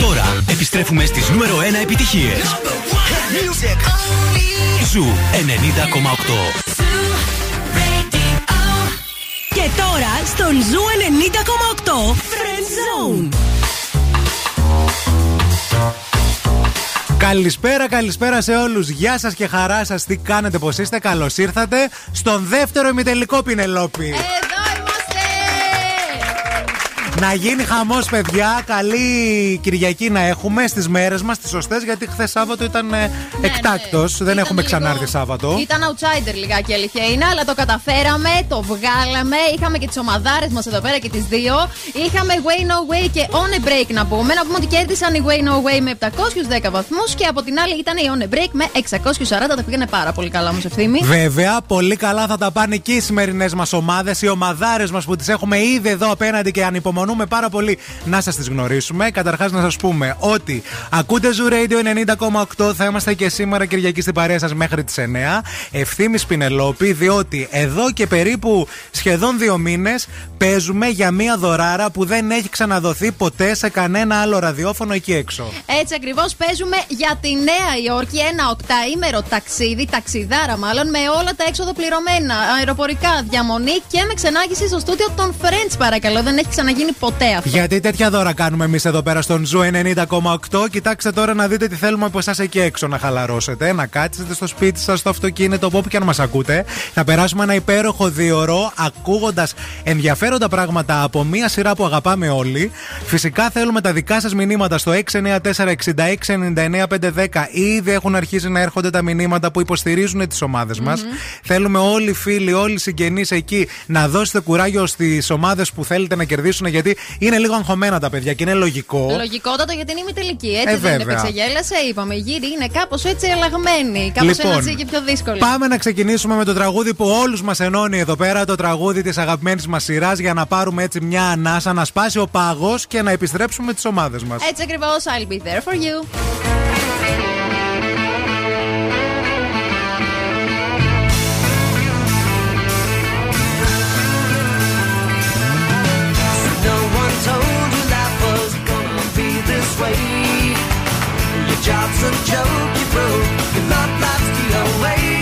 Τώρα επιστρέφουμε στις νούμερο 1 επιτυχίες. ZOO 90,8. Και τώρα στον ZOO 90,8 FriendsZone. Καλησπέρα, καλησπέρα σε όλους. Γεια σας και χαρά σας. Τι κάνετε, πώς είστε, καλώς ήρθατε στον δεύτερο ημιτελικό Πινελόπη. Εδώ είμαστε! Να γίνει χαμός, παιδιά. Καλή Κυριακή να έχουμε στις μέρες μας, τις σωστές, γιατί χθες Σάββατο ήταν ε, εκτάκτο. ναι. Δεν Ήταν έχουμε λίγο- ξανάρθει Σάββατο. Ήταν outsider λιγάκι η αλήθεια είναι, αλλά το καταφέραμε, το βγάλαμε. Είχαμε και τις ομαδάρες μας εδώ πέρα και τις δύο. Είχαμε Way No Way και On a Break να πούμε. Να πούμε ότι κέρδισαν οι Way No Way με 710 βαθμούς και από την άλλη ήταν η On a Break με 640. Τα πήγανε πάρα πολύ καλά όμως ευθύμη. Βέβαια, πολύ καλά θα τα πάνε και οι σημερινές μας ομάδες, οι ομαδάρες μας που τις έχουμε ήδη εδώ απέναντι και ανυπομονούμε πάρα πολύ να σας τις γνωρίσουμε. Καταρχάς, να σας πούμε ότι ακούτε Zoo Radio 90,8. Θα είμαστε και σήμερα Κυριακή στην παρέα σας μέχρι τις 9. Ευθύνη Πινελόπη, διότι εδώ και περίπου σχεδόν δύο μήνες παίζουμε για μία δωράρα που δεν έχει ξαναδοθεί ποτέ σε κανένα άλλο ραδιόφωνο εκεί έξω. Έτσι ακριβώς παίζουμε για τη Νέα Υόρκη ένα οκταήμερο ταξίδι, ταξιδάρα μάλλον, με όλα τα έξοδα πληρωμένα. Αεροπορικά, διαμονή και με ξενάγηση στο στούντιο των Friends, παρακαλώ. Δεν έχει ξαναγίνει ποτέ αυτό. Γιατί τέτοια δώρα κάνουμε εμείς εδώ πέρα στον ZOO 90,8. Κοιτάξτε τώρα να δείτε τι θέλουμε από εσάς εκεί έξω να χαλαρώσετε, να κάτσετε στο σπίτι σας, στο αυτοκίνητο, από όπου και αν μας ακούτε. Θα περάσουμε ένα υπέροχο δίωρο ακούγοντας ενδιαφέροντα πράγματα από μία σειρά που αγαπάμε όλοι. Φυσικά θέλουμε τα δικά σας μηνύματα στο 694-6699-510. Ήδη έχουν αρχίσει να έρχονται τα μηνύματα που υποστηρίζουν τις ομάδες μας. Θέλουμε όλοι οι φίλοι, όλοι οι συγγενείς εκεί να δώσετε κουράγιο στις ομάδες που θέλετε να κερδίσουν γιατί είναι λίγο αγχωμένα τα παιδιά και είναι λογικό. Λογικότατο γιατί είναι ημιτελική. Έτσι Ε, δεν είναι βέβαια. επεξεγέλασε. Είπαμε, η γύρι είναι κάπως έτσι αλλαγμένη. Κάπως ένας τσι και πιο δύσκολη. Λοιπόν, πάμε να ξεκινήσουμε με το τραγούδι που όλους μας ενώνει εδώ πέρα, το τραγούδι της αγαπημένης μας σειράς, για να πάρουμε έτσι μια ανάσα, να σπάσει ο πάγος και να επιστρέψουμε τις ομάδες μας. Έτσι ακριβώς, I'll be there for you. Way. Your job's a joke, you broke. Your love life's the away.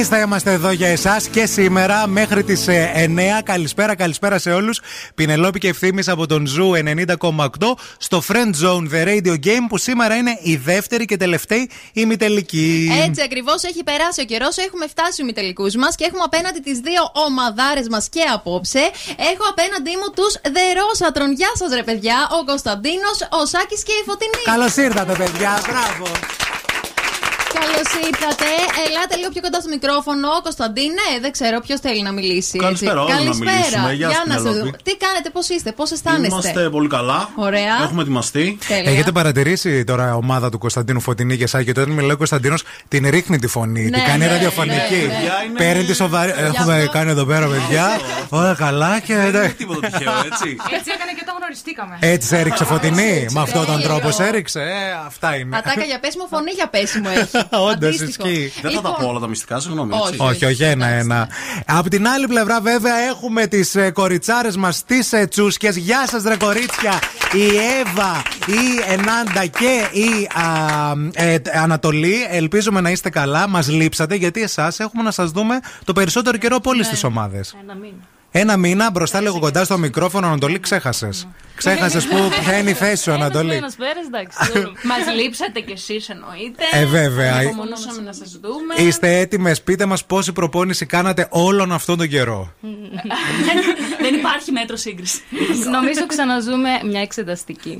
Εμείς θα είμαστε εδώ για εσάς και σήμερα μέχρι τις 9. Καλησπέρα, καλησπέρα σε όλους. Πινελόπη και Ευθύμη από τον Zoo 90,8 στο Friends Zone The Radio Game που σήμερα είναι η δεύτερη και τελευταία ημιτελική. Έτσι ακριβώς έχει περάσει ο καιρός. Έχουμε φτάσει στου ημιτελικού μας και έχουμε απέναντι τις δύο ομαδάρες μας και απόψε. Έχω απέναντί μου τους The Rossatron. Γεια σας, ρε παιδιά. Ο Κωνσταντίνος, ο Σάκης και η Φωτεινή. Καλώς ήρθατε, παιδιά. Μπράβο. Καλώ ήρθατε. Ελάτε λίγο πιο κοντά στο μικρόφωνο. Κωνσταντίνε, δεν ξέρω ποιος θέλει να μιλήσει. έτσι. Καλησπέρα, όλοι να Καλησπέρα. μιλήσουμε. Γεια Για σας, να σε Πινελόπη. δούμε. Τι κάνετε, πώς είστε, πώς αισθάνεστε; Είμαστε πολύ καλά. Ωραία. Έχουμε ετοιμαστεί. Τέλεια. Έχετε παρατηρήσει τώρα η ομάδα του Κωνσταντίνου Φωτεινή και Σάκη; Ότι όταν μιλάει ο Κωνσταντίνος την ρίχνει τη φωνή. Ναι, την κάνει ναι, ραδιοφωνική. ναι, ναι. Είναι- Παίρνει τη σοβαρή. Έχουμε αυτό- κάνει εδώ πέρα, παιδιά. Όλα καλά και. Δεν είναι τίποτα τυχαίο, έτσι. Έτσι έκανε και όταν γνωριστήκαμε. Έτσι σε έριξε φωτεινή. Με αυτόν τον Τέλειο. τρόπο σε έριξε. Ε, αυτά είναι. Ατάκα για πέσιμο, φωνή για πέσιμο έχει. Όντως, Αντίστοιχο. ισχύει. Δεν θα τα Λοιπόν, πω όλα τα μυστικά, συγγνώμη. Όχι. έτσι. Όχι, όχι, ένα-ένα. Απ' την άλλη πλευρά, βέβαια, έχουμε τις κοριτσάρες μας, τις τσούσκες. Γεια σας, ρε κορίτσια. Η Εύα, η Ενάντα και η α, ε, Ανατολή. Ελπίζουμε να είστε καλά. Μας λείψατε γιατί εσάς έχουμε να σας δούμε το περισσότερο καιρό από όλες τις ομάδες. Ένα μήνα. Ένα μήνα μπροστά λίγο κοντά στο μικρόφωνο, Ανατολή, ξέχασες. Ξέχασες που ποια είναι η θέση σου, Ανατολή. Ένας πέρας, εντάξει. Μας λείψατε κι εσείς εννοείται. Ε, βέβαια. Ανυπομονούσαμε να σας δούμε. Είστε έτοιμες, πείτε μας πόση προπόνηση κάνατε όλον αυτόν τον καιρό. Δεν υπάρχει μέτρο σύγκρισης. Νομίζω ξαναζούμε μια εξεταστική.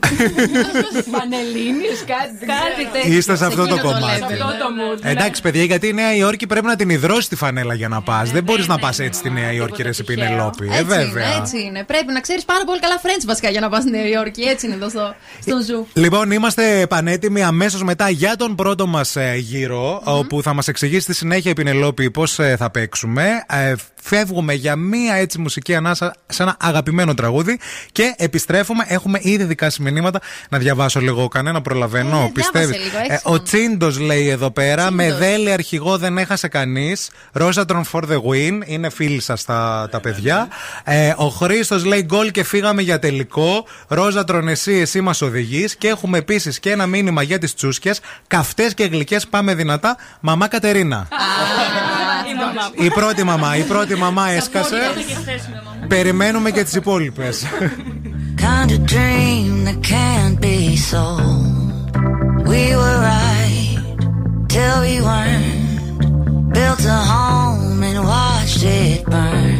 Πανελλήνιε, κάτι. Κάτι τέτοιο. Είστε σε αυτό το εκείνο το κομμάτι. level. Αυτό το mood. ναι. Εντάξει, παιδιά, γιατί η Νέα Υόρκη πρέπει να την υδρώσει τη φανέλα για να πας. Δεν μπορείς να πας έτσι στη Νέα Υόρκη, ρε τίποτα Πινελόπη. Ε, Έτσι βέβαια. είναι, έτσι είναι. Πρέπει να ξέρεις πάρα πολύ καλά French βασικά για να πας στη Νέα Υόρκη. Έτσι είναι εδώ στο, στο ζου. Λοιπόν, είμαστε πανέτοιμοι αμέσως μετά για τον πρώτο μας γύρο, όπου θα μας εξηγήσει στη συνέχεια η Πινελόπη πώς θα παίξουμε. Ε, Φεύγουμε για μία έτσι μουσική ανάσα σε ένα αγαπημένο τραγούδι και επιστρέφουμε. Έχουμε ήδη δικά σας μηνύματα. Να διαβάσω λίγο κανένα προλαβαίνω. Ε, Πιστεύεις. διάβασε λίγο, έχεις ο χρόνο. Τσίντος λέει εδώ πέρα. Με Τσίντος. δέλη αρχηγό δεν έχασε κανείς. Ρόζατρον for the win. Είναι φίλοι σας τα, τα παιδιά. Ε, ο Χρήστος λέει γκολ και φύγαμε για τελικό. Ρόζατρον, εσύ, εσύ μας οδηγείς. Και έχουμε επίσης και ένα μήνυμα για τις τσούσκες. Καυτές και γλυκές, πάμε δυνατά. Μαμά Κατερίνα. Η μαμά. η πρώτη μαμά, η πρώτη μαμά έσκασε. Και χθες με μαμά. Περιμένουμε και τι υπόλοιπε. kind of dream that can't be sold. We were right till we weren't. Built a home and watched it burn.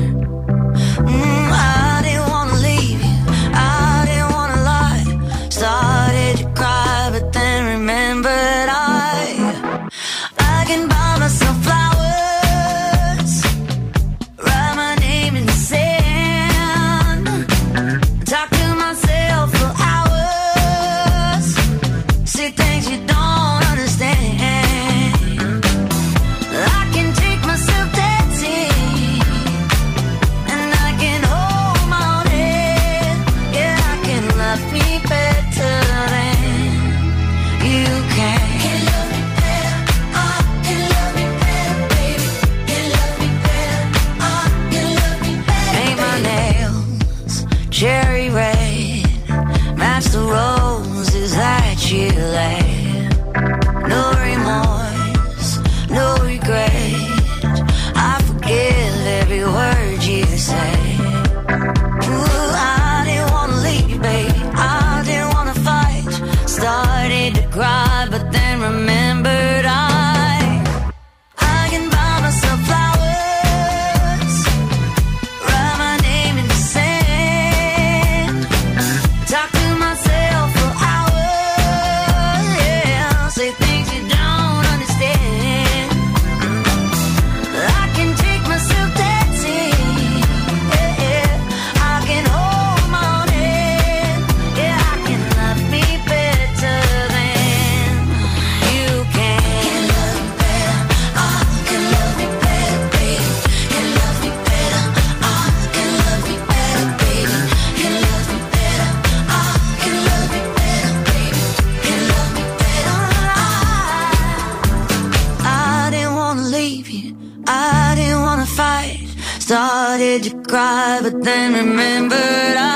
said you cried, but then remembered I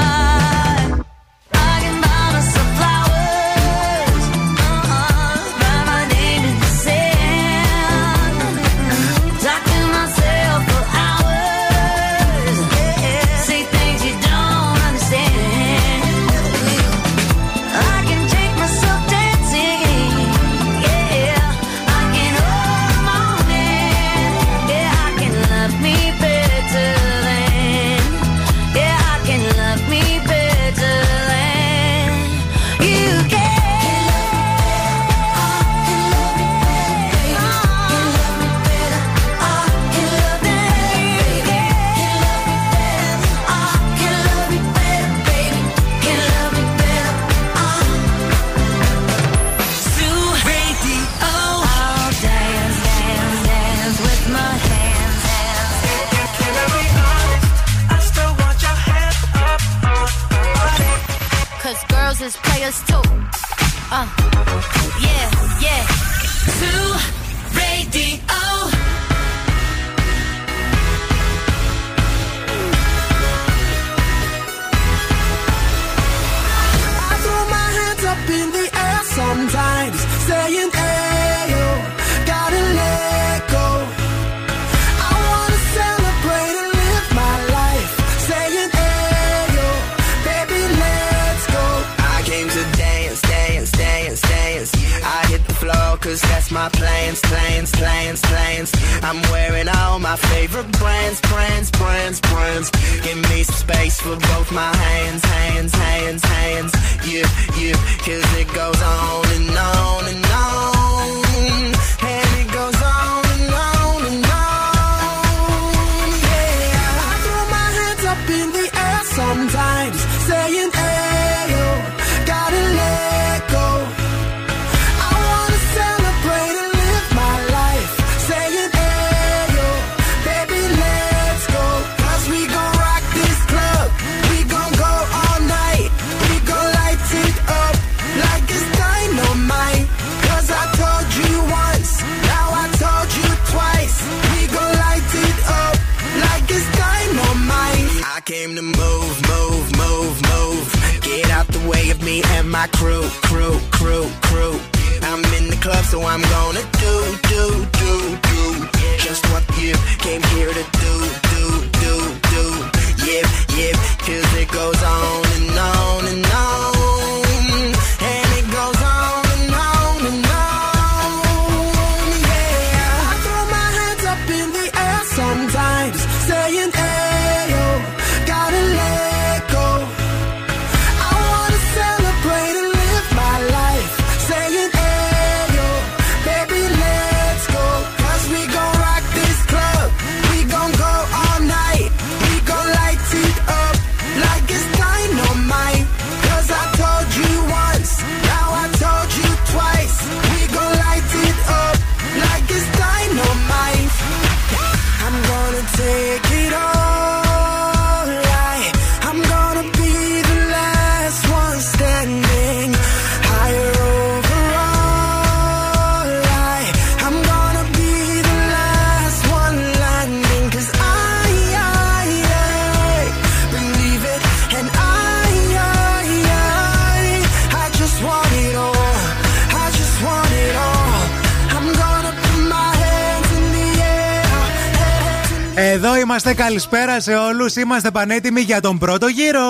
καλησπέρα σε όλους. Είμαστε πανέτοιμοι για τον πρώτο γύρο.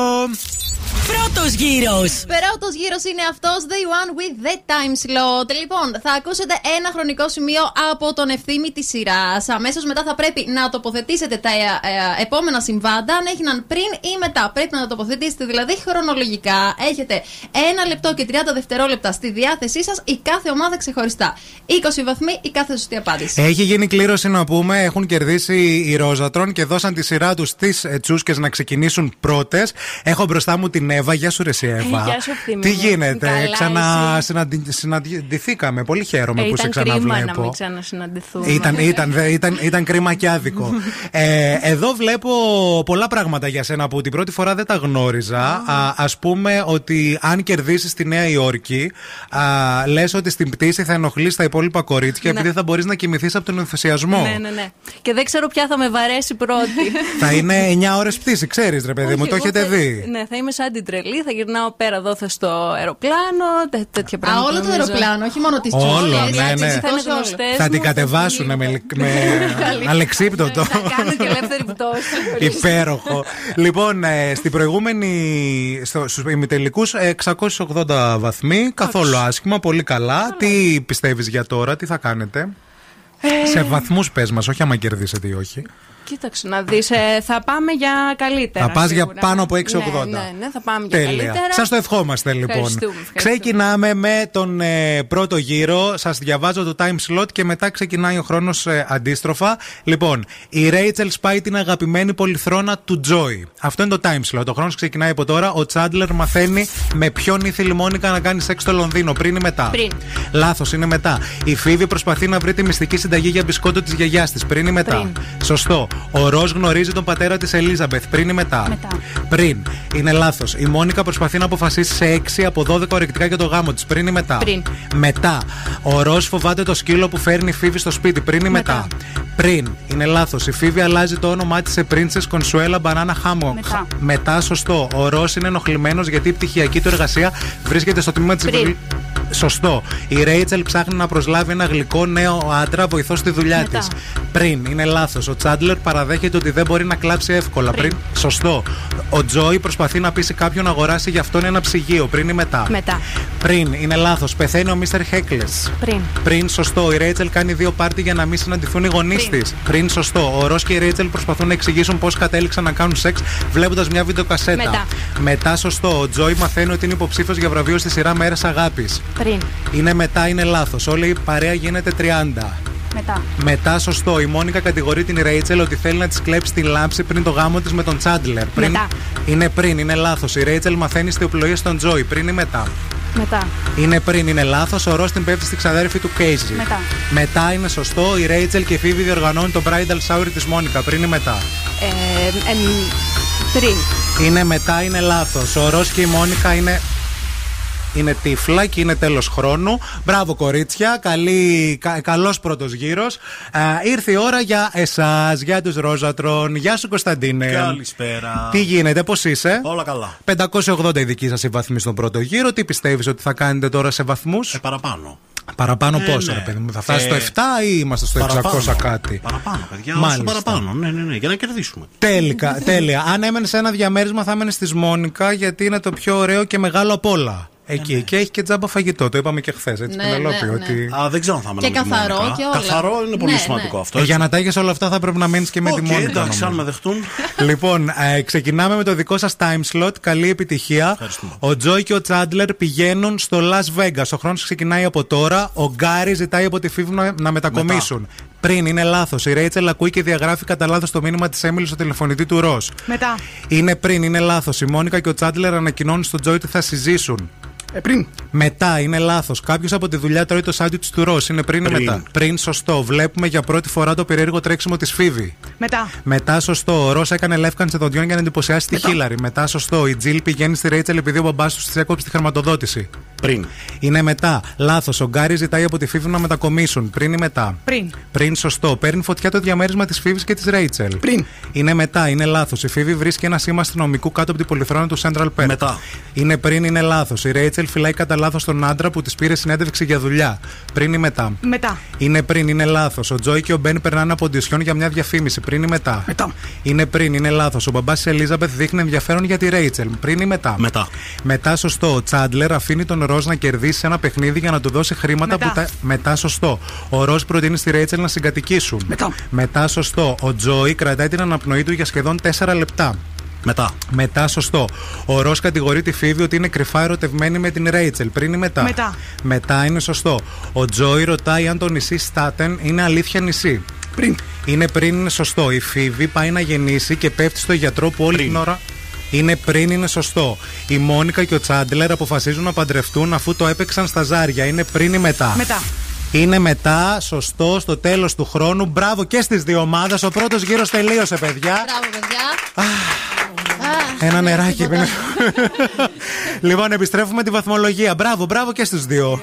Πρώτος γύρος. Πρώτος γύρος είναι αυτός, the one with the time slot. Λοιπόν, θα ακούσετε ένα χρονικό σημείο από τον ευθύνη της σειράς. Αμέσως μετά θα πρέπει να τοποθετήσετε τα ε, ε, επόμενα συμβάντα, αν έγιναν πριν ή μετά. Πρέπει να τα τοποθετήσετε δηλαδή χρονολογικά. Έχετε ένα λεπτό και 30 δευτερόλεπτα στη διάθεσή σας η κάθε ομάδα ξεχωριστά. 20 βαθμοί η κάθε σωστή απάντηση. Έχει γίνει κλήρωση να πούμε. Έχουν κερδίσει οι Ρόζατρον και δώσαν τη σειρά τους στις τσούσκες να ξεκινήσουν πρώτες. Έχω μπροστά μου την Εύα. Γεια σου, ρε, εσύ, Εύα. γεια σου, ευθύμη Τι μου. γίνεται, Καλά, εσύ. ξαναδυθήκαμε. Πολύ χαίρομαι Ε, που σε ήταν κρίμα να ξαναβλέπω. μην ξανασυναντηθούμε. Ήταν, ήταν, δε- ήταν, ήταν κρίμα και άδικο. ε, εδώ βλέπω πολλά πράγματα για σένα που την πρώτη φορά δεν τα γνώριζα. Α ας πούμε ότι αν κερδίσεις στη Νέα Υόρκη, λες ότι στην πτήση θα ενοχλείς τα υπόλοιπα κορίτσια Ναι. επειδή θα μπορείς να κοιμηθείς από τον ενθουσιασμό. Ναι, ναι, ναι. Και δεν ξέρω ποια θα με βαρέσει πρώτη. θα είναι 9 ώρες πτήση, ξέρεις, ρε παιδί μου, Όχι, το εγώ έχετε θα- δει. Ναι, θα είμαι σαν την τρελή, θα γυρνάω πέρα δώθε στο αεροπλάνο, τέ- τέτοια Α, πράγματα. όλο το νομίζω. αεροπλάνο, όχι μόνο τις Όλο, τσούσκες, ναι, έτσι, ναι. Θα είναι τόσο όλο. γνωστές Θα μου, την κατεβάσουν με, με αλεξίπτωτο. Θα κάνω και ελεύθερη πτώση. Υπέροχο. λοιπόν, ε, στην προηγούμενη. Στο, στους ημιτελικούς 680 βαθμοί. Καθόλου άσχημα, πολύ καλά. Τι πιστεύεις για τώρα, τι θα κάνετε; Ε. Σε βαθμούς πες μας, όχι άμα κερδίσετε ή όχι. Κοίταξε να δεις. θα πάμε για καλύτερα. Θα πας για σίγουρα. πάνω από 6,80. Ναι, ναι, ναι, θα πάμε για Τέλεια. καλύτερα. Σας το ευχόμαστε λοιπόν. Ευχαριστούμε, ευχαριστούμε. Ξεκινάμε με τον ε, πρώτο γύρο. Σας διαβάζω το time slot και μετά ξεκινάει ο χρόνος αντίστροφα. Λοιπόν, η Rachel σπάει την αγαπημένη πολυθρόνα του Joy. Αυτό είναι το time slot. Ο χρόνος ξεκινάει από τώρα. Ο Chandler μαθαίνει με ποιον ήθελε η Μόνικα να κάνει σεξ στο Λονδίνο. Πριν ή μετά; Πριν. Λάθος, είναι μετά. Η Φίβη προσπαθεί να βρει τη μυστική συνταγή για μπισκότο της γιαγιάς της. Πριν ή μετά; Πριν. Σωστό. Ο Ρος γνωρίζει τον πατέρα της Ελίζαμπεθ πριν ή μετά; Μετά. Πριν. Είναι λάθος. Η Μόνικα προσπαθεί να αποφασίσει σε 6 από 12 ορεκτικά για το γάμο της. Πριν ή μετά; Πριν. Μετά. Ο Ρος φοβάται το σκύλο που φέρνει η Φίβη στο σπίτι. Πριν ή μετά. Μετά; Πριν. Είναι λάθος. Η Φίβη αλλάζει το όνομά της σε Princess Consuela Banana Hammock. Μετά. Μετά, σωστό. Ο Ρος είναι ενοχλημένος γιατί η πτυχιακή του εργασία βρίσκεται στο τμήμα της Πριν. Σωστό. Η Ρέιτσελ ψάχνει να προσλάβει ένα γλυκό νέο άντρα βοηθός στη δουλειά της. Μετά. Πριν. Είναι λάθος. Ο Τσάντλερ παραδέχεται ότι δεν μπορεί να κλάψει εύκολα. Πριν. Πριν. Σωστό. Ο Τζόι προσπαθεί να πείσει κάποιον να αγοράσει για αυτόν ένα ψυγείο. Πριν ή μετά. Μετά. Πριν. Είναι λάθος. Πεθαίνει ο Μίστερ Χέκλες. Πριν. Πριν, σωστό. Η Ρέιτσελ κάνει δύο πάρτι για να μην συναντηθούν οι γονείς της. Πριν. Πριν, σωστό. Ο Ρος και η Ρέιτσελ προσπαθούν να εξηγήσουν πώς κατέληξαν να κάνουν σεξ βλέποντας μια βιντεοκασέτα. Μετά. Μετά, σωστό. Ο Τζόι μαθαίνει ότι είναι υποψήφιος για βραβείο στη σειρά Μέρες Αγάπης. Πριν. Είναι μετά, είναι λάθος. Όλη η παρέα γίνεται 30. Μετά. Μετά, σωστό. Η Μόνικα κατηγορεί την Ρέιτσελ ότι θέλει να της κλέψει την λάμψη πριν το γάμο της με τον Τσάντλερ. Πριν... Μετά. Είναι πριν, είναι λάθος. Η Ρέιτσελ μαθαίνει ιστιοπλοεία στον Τζόι. Πριν ή μετά; Μετά. Είναι πριν, είναι λάθος. Ο Ρος την πέφτει στη ξαδέρφη του Κέιζι. Μετά. Μετά είναι σωστό. Η Ρέιτσελ και η Φίβη διοργανώνουν το bridal shower της Μόνικα. Πριν ή μετά; Ε, εμ, πριν. Είναι μετά, είναι λάθος. Ο Ρος και η Μόνικα είναι. Είναι τύφλα και είναι τέλος χρόνου. Μπράβο, κορίτσια. Καλή, κα, καλός πρώτος γύρος. Α, ήρθε η ώρα για εσάς, για τους Ρόζατρον. Γεια σου, Κωνσταντίνε. Καλησπέρα. Τι γίνεται, πώς είσαι; Όλα καλά. 580 η δική σας η βαθμή στον πρώτο γύρο. Τι πιστεύεις ότι θα κάνετε τώρα σε βαθμούς; Ε, παραπάνω. Παραπάνω ε, πόσο, ναι. ρε παιδί μου. Θα φτάσει Ε, στο 7 ή είμαστε στο 600 κάτι; Παραπάνω, παιδιά. Μάλιστα. Όσο παραπάνω. Ναι, ναι, ναι. Για να κερδίσουμε. Τέλεια, τέλεια. Αν έμενες σε ένα διαμέρισμα, θα έμενες στη Μόνικα γιατί είναι το πιο ωραίο και μεγάλο απ' όλα. Εκεί. Και έχει και τζάμπα φαγητό. Το είπαμε και χθες. Έτσι, Ναι, Πενελόπη, ναι, ναι. ότι. Α, δεν ξέρω αν θα Και έμενα με τη καθαρό Μόνικα. και όλα. Καθαρό είναι πολύ Ναι, σημαντικό ναι. αυτό. Ε, έτσι. για να τα έχει όλα αυτά θα πρέπει να μένει και με Οκ, τη Μόνικα. εντάξει, αν νομίζω. με δεχτούν. λοιπόν, ε, ξεκινάμε με το δικό σας time slot. Καλή επιτυχία. Ευχαριστούμε. Ο Τζόι και ο Τσάντλερ πηγαίνουν στο Las Vegas. Ο χρόνος ξεκινάει από τώρα. Ο Γκάρι ζητάει από τη Φίμπι να, να μετακομίσουν. Πριν είναι λάθος. Η Ρέιτσελ ακούει και διαγράφει κατά λάθος το μήνυμα της Έμιλης στο τηλεφωνητή του Ρο. Μετά. Είναι πριν, είναι λάθος. Η Μόνικα και ο Τσάντλερ ανακοινώνουν στον Τζόι ότι θα συζήσουν. Ε, πριν. Μετά είναι λάθος. Κάποιος από τη δουλειά τρώει το σάντουιτς του Ρος. Είναι πριν ή Πριν. μετά; Πριν, σωστό. Βλέπουμε για πρώτη φορά το περίεργο τρέξιμο της Φίβη. Μετά. Μετά, σωστό. Ο Ρος έκανε λεύκανση δοντιών για να εντυπωσιάσει τη Χίλαρη. Μετά, σωστό. Η Τζιλ πηγαίνει στη Ρέιτσελ επειδή ο μπαμπάς τους τη έκοψε τη χρηματοδότηση. Πριν. Είναι μετά. Λάθος. Ο Γκάρι ζητάει από τη Φίβη να μετακομίσουν. Πριν ή μετά; Πριν. Πριν, σωστό. Παίρνει φωτιά το διαμέρισμα της Φίβης και της Ρέιτσελ. Πριν. Είναι μετά. Είναι λάθος. Η Φίβη βρίσκει ένα σήμα αστυνομικού κάτω από την πολυθρόνα του Central Park. Μετά. Είναι πριν, είναι λάθος. Η Ρέιτσελ φυλάει κατά λάθος τον άντρα που της πήρε συνέντευξη για δουλειά. Πριν ή μετά; Μετά. Είναι πριν, είναι λάθος. Ο Τζόι και ο Μπεν περνάνε από οντισιόν για μια διαφήμιση. Πριν ή μετά; Μετά. Είναι πριν, είναι λάθος. Ο μπαμπάς της Ελίζαμπεθ δείχνει ενδιαφέρον για τη Ρέιτσελ. Πριν ή μετά; Μετά. Μετά σωστό. Ο Τσάντλερ αφήνει τον Ροζ να κερδίσει σε ένα παιχνίδι για να του δώσει χρήματα Μετά. που τα. Μετά σωστό. Ο Ροζ προτείνει στη Ρέιτσελ να συγκατοικήσουν. Μετά. Μετά σωστό. Ο Τζόι κρατάει την αναπνοή του για σχεδόν 4 λεπτά. Μετά. Μετά σωστό. Ο Ρος κατηγορεί τη Φίβη ότι είναι κρυφά ερωτευμένη με την Ρέιτσελ. Πριν ή μετά; Μετά. Μετά είναι σωστό. Ο Τζόι ρωτάει αν το νησί Στάτεν είναι αλήθεια νησί. Πριν. Είναι πριν, είναι σωστό. Η Φίβη πάει να γεννήσει και πέφτει στο γιατρό που όλη Πριν. την ώρα. Είναι πριν, είναι σωστό. Η Μόνικα και ο Τσάντλερ αποφασίζουν να παντρευτούν αφού το έπαιξαν στα ζάρια. Είναι πριν ή μετά; Μετά. Είναι μετά, σωστό, στο τέλος του χρόνου. Μπράβο και στις δύο ομάδες. Ο πρώτος γύρος τελείωσε, παιδιά. Μπράβο, παιδιά. Ένα νεράκι πίνω. λοιπόν, επιστρέφουμε τη βαθμολογία. Μπράβο, μπράβο και στου δύο.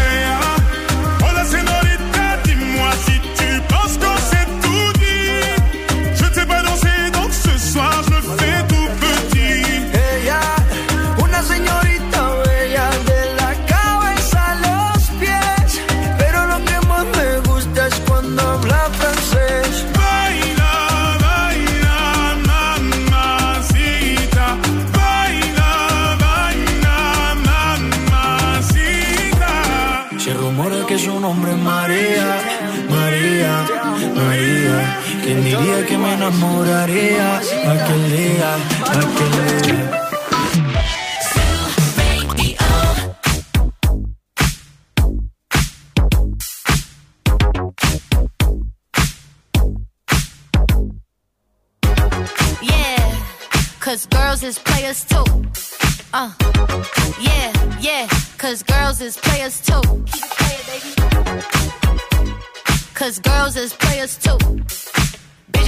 Enamoraría aquel día, aquel día? Cause girls is players too. Uh, yeah, yeah, cause girls is players too. Keep it playing, baby. Cause girls is players too.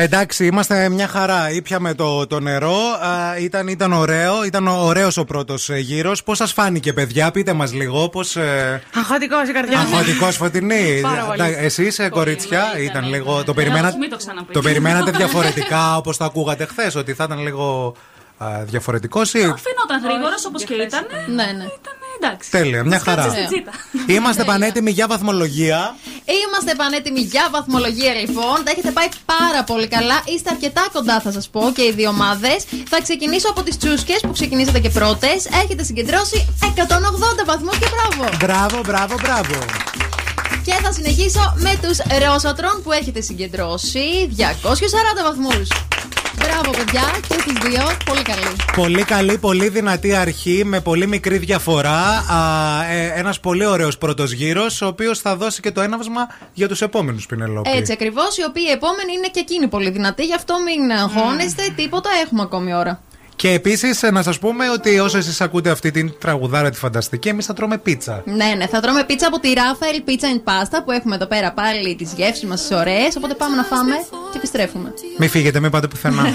Εντάξει, είμαστε μια χαρά. Ήπιαμε το, το νερό. Α, ήταν, ήταν ωραίο. Ήταν ωραίος ο πρώτος γύρος. Πώς σας φάνηκε, παιδιά, πείτε μας λίγο. Πώς, ε... Αγχωτικός η καρδιά μου. Αγχωτικός φωτεινή. Πάρα πολύ. Εσείς, κορίτσια, ήταν, λίγο. Το, περιμένα... μην το ξαναπεί. το περιμένατε διαφορετικά όπως το ακούγατε χθες, ότι θα ήταν λίγο διαφορετικός ή. Φαινόταν γρήγορος όπως και ήταν. Ναι, ναι εντάξει. Τέλεια, μια χαρά. Είμαστε πανέτοιμοι για βαθμολογία. Είμαστε πανέτοιμοι για βαθμολογία, λοιπόν. Τα έχετε πάει πάρα πολύ καλά. Είστε αρκετά κοντά, θα σας πω, και οι δύο ομάδες. Θα ξεκινήσω από τις τσούσκες που ξεκινήσατε και πρώτες. Έχετε συγκεντρώσει 180 βαθμού και μπράβο. Μπράβο, μπράβο, μπράβο. Και θα συνεχίσω με τους ρόσατρων που έχετε συγκεντρώσει 240 βαθμούς. Μπράβο, παιδιά, και του δύο. Πολύ καλή. Πολύ καλή, πολύ δυνατή αρχή, με πολύ μικρή διαφορά. Ε, Ένας πολύ ωραίος πρώτος γύρος, ο οποίος θα δώσει και το έναυσμα για τους επόμενους Πινελόπη. Έτσι ακριβώς, οι οποίοι επόμενοι είναι και εκείνοι πολύ δυνατοί, γι' αυτό μην ναι. αγχώνεστε, τίποτα, έχουμε ακόμη ώρα. Και επίσης ε, να σας πούμε ότι όσο εσείς ακούτε αυτή την τραγουδάρα τη φανταστική, εμείς θα τρώμε πίτσα. Ναι, ναι, θα τρώμε πίτσα από τη Rafael Pizza and Pasta που έχουμε εδώ πέρα πάλι τις γεύσεις μας τις ωραίες. Οπότε πάμε να φάμε και επιστρέφουμε. Μη φύγετε, μην πάτε πουθενά.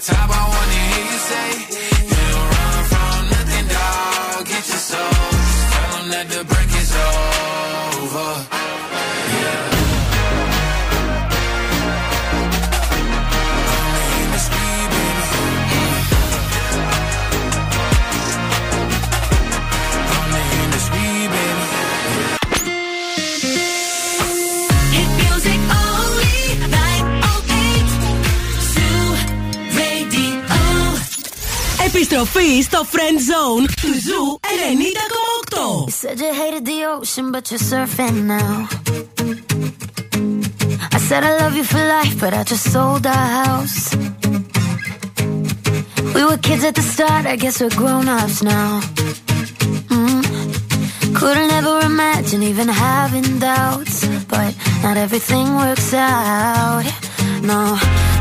the top, I wanna hear you say, You don't run from nothing, dog. Get your soul. Tell 'em that the Επιστροφή στο Friend Zone του Ζου 90,8. You said you hated the ocean, but you're surfing now. I said I love you for life, but I just sold our house. We were kids at the start, I guess we're grown ups now. Mm. Couldn't ever imagine even having doubts, but not everything works out. No,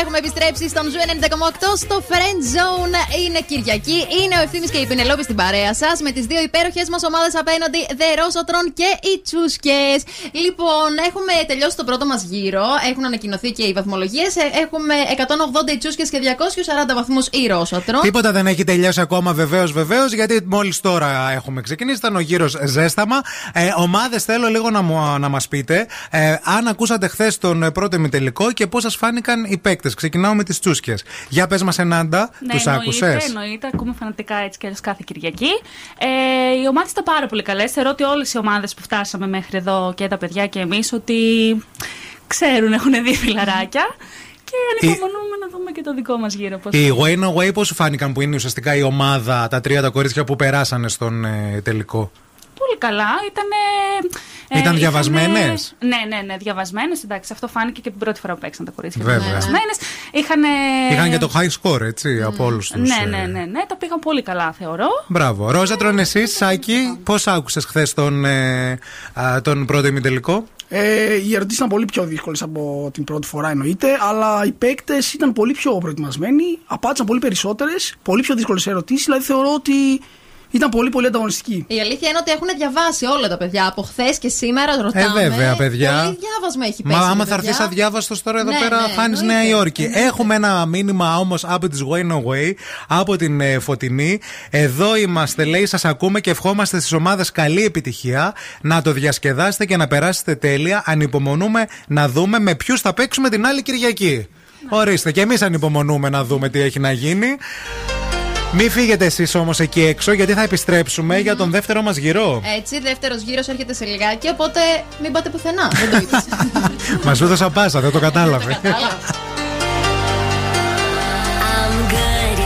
επιστρέψει στον Zoo 90,8 στο Friends Zone. Είναι Κυριακή, είναι ο Ευθύμης και η Πινελόπη στην παρέα σας με τις δύο υπέροχες μας ομάδες απέναντι, The Rossatron και οι Τσούσκες. Λοιπόν, έχουμε τελειώσει το πρώτο μας γύρο. Έχουν ανακοινωθεί και οι βαθμολογίες. Έχουμε 180 οι Τσούσκες και 240 βαθμούς η Rossatron. Τίποτα δεν έχει τελειώσει ακόμα, βεβαίως, βεβαίως, γιατί μόλις τώρα έχουμε ξεκινήσει. Ήταν ο γύρος ζέσταμα. Ε, Ομάδες θέλω λίγο να, μου, να μας πείτε ε, αν ακούσατε χθες τον ε, πρώτο ημιτελικό και πώς σας φάνηκαν οι παίκτες. Ξεκινάω με τις Τσούσκες. Για πες μας, Ενάντα, Ναι, τους άκουσες; εννοείται, εννοείται. Ακούμε φανατικά έτσι και αλλιώς κάθε Κυριακή. Ε, οι ομάδες ήταν πάρα πολύ καλές. Θεωρώ ότι όλες οι ομάδες που φτάσαμε μέχρι εδώ και τα παιδιά και εμείς ότι ξέρουν, έχουν δει φιλαράκια. Και ανυπομονούμε να δούμε και το δικό μας γύρο. Πώς Οι Wayne Away πώς σου φάνηκαν που είναι ουσιαστικά η ομάδα, τα τρία τα κορίτσια που περάσανε στον ε, τελικό; Πολύ καλά. Ήτανε, ε, Ήταν διαβασμένες; είχανε- Ναι, ναι, ναι, διαβασμένες. Εντάξει, αυτό φάνηκε και την πρώτη φορά που παίξαν τα κορίτσια. Βέβαια. Διαβασμένες. Είχανε... Είχαν και το high score, έτσι, από όλους τους. Ναι, ναι, ναι, ναι, τα πήγαν πολύ καλά, θεωρώ. Μπράβο. Ρόζα, τρώνε εσύ, Σάκη, πώς άκουσες χθες τον, ε, α, τον πρώτο ημιτελικό; Ε, οι ερωτήσεις ήταν πολύ πιο δύσκολες από την πρώτη φορά εννοείται, αλλά οι παίκτες ήταν πολύ πιο προετοιμασμένοι, απάντησαν πολύ περισσότερες, πολύ πιο δύσκολες ερωτήσεις. Δηλαδή θεωρώ ότι ήταν πολύ πολύ ανταγωνιστική. Η αλήθεια είναι ότι έχουν διαβάσει όλα τα παιδιά. Από χθες και σήμερα ρωτάμε. Ε, βέβαια, παιδιά. Πολύ διάβασμα έχει πέσει. Μα άμα ρε θα παιδιά. έρθεις αδιάβαστος τώρα εδώ Ναι, πέρα, ναι, χάνεις εννοείται. Νέα Υόρκη. Έχουμε ένα μήνυμα όμως από τη Wayne Away, από την ε, Φωτεινή. Εδώ είμαστε, λέει, σας ακούμε και ευχόμαστε στις ομάδες καλή επιτυχία. Να το διασκεδάσετε και να περάσετε τέλεια. Ανυπομονούμε να δούμε με ποιους θα παίξουμε την άλλη Κυριακή. Ορίστε, και εμείς ανυπομονούμε να δούμε τι έχει να γίνει. Μην φύγετε εσείς όμως εκεί έξω, γιατί θα επιστρέψουμε για τον δεύτερο μας γύρο. Έτσι, δεύτερος γύρος έρχεται σε λιγάκι, οπότε μην πάτε πουθενά. Δεν το είπε. Μας έδωσα πάσα, δεν το κατάλαβε. I'm good,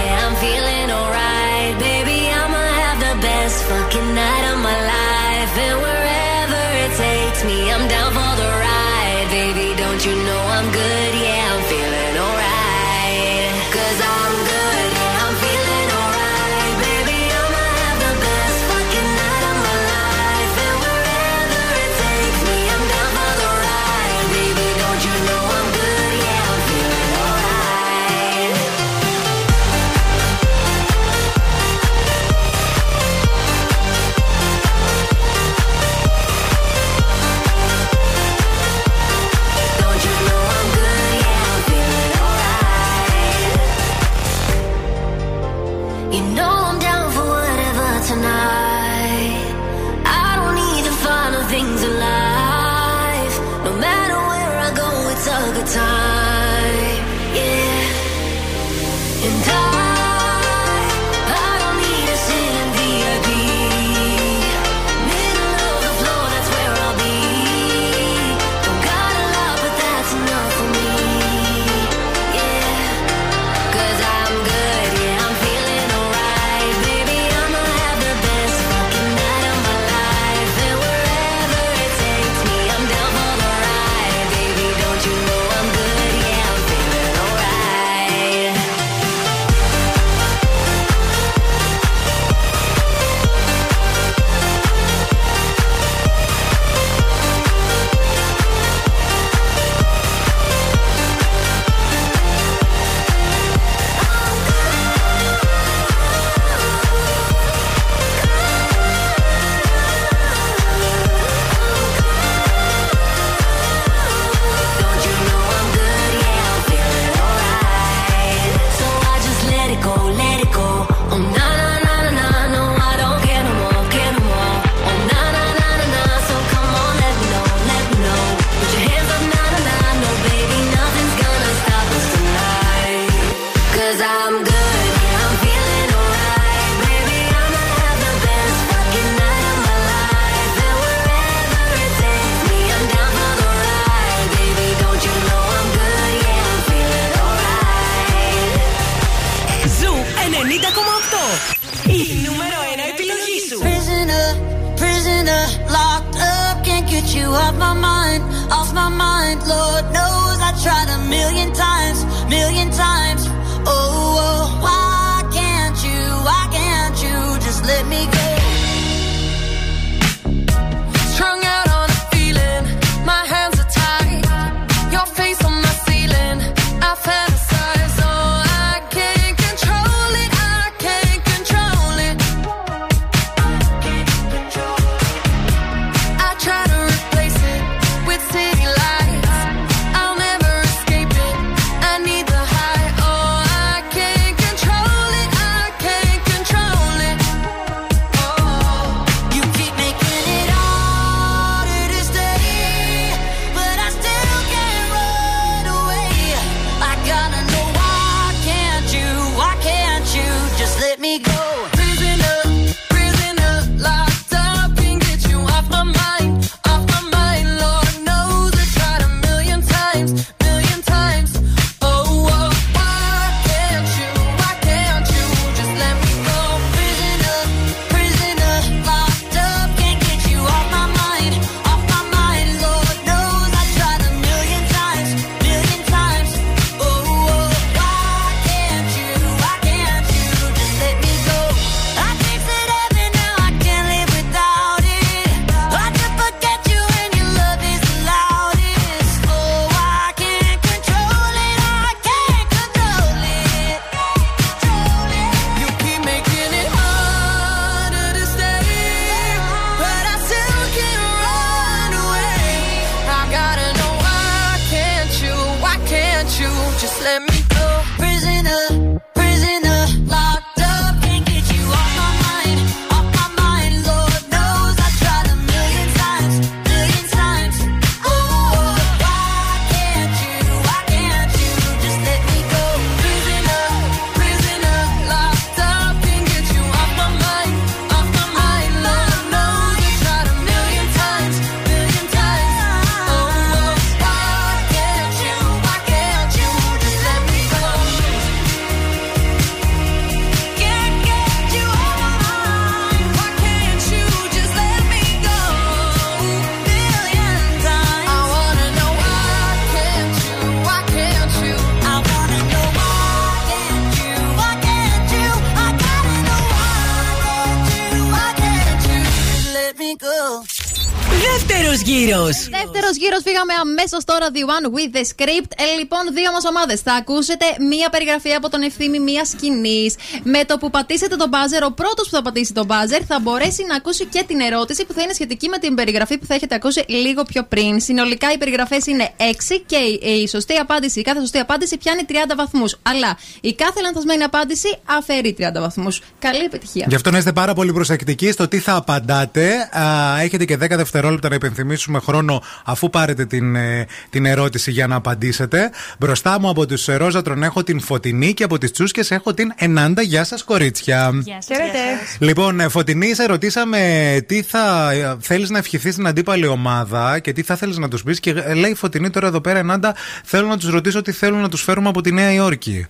γύρο. Δεύτερο γύρος, φύγαμε αμέσως τώρα. The one with the script. Ε, λοιπόν, δύο μας ομάδες. Θα ακούσετε μία περιγραφή από τον ευθύνη μία σκηνής. Με το που πατήσετε τον buzzer, ο πρώτος που θα πατήσει τον buzzer θα μπορέσει να ακούσει και την ερώτηση που θα είναι σχετική με την περιγραφή που θα έχετε ακούσει λίγο πιο πριν. Συνολικά οι περιγραφές είναι 6 και η, η σωστή απάντηση, η κάθε σωστή απάντηση πιάνει 30 βαθμούς. Αλλά η κάθε λανθασμένη απάντηση αφαιρεί 30 βαθμούς. Καλή επιτυχία. Γι' αυτό να είστε πάρα πολύ προσεκτικοί στο τι θα απαντάτε. Α, έχετε και 10 δευτερόλεπτα να υπενθυμίσουμε χρόνο αφού πάρετε την, ε, την ερώτηση για να απαντήσετε. Μπροστά μου από τους Ρόζατρον έχω την Φωτεινή και από τις Τσούσκες έχω την Ενάντα. Γεια σας, κορίτσια. Χαίρετε. Λοιπόν, ε, Φωτεινή, σε ρωτήσαμε τι θα θέλεις να ευχηθείς στην αντίπαλη ομάδα και τι θα θέλεις να τους πεις. Και ε, λέει η Φωτεινή τώρα εδώ πέρα, Ενάντα, θέλω να τους ρωτήσω τι θέλουν να τους φέρουμε από τη Νέα Υόρκη.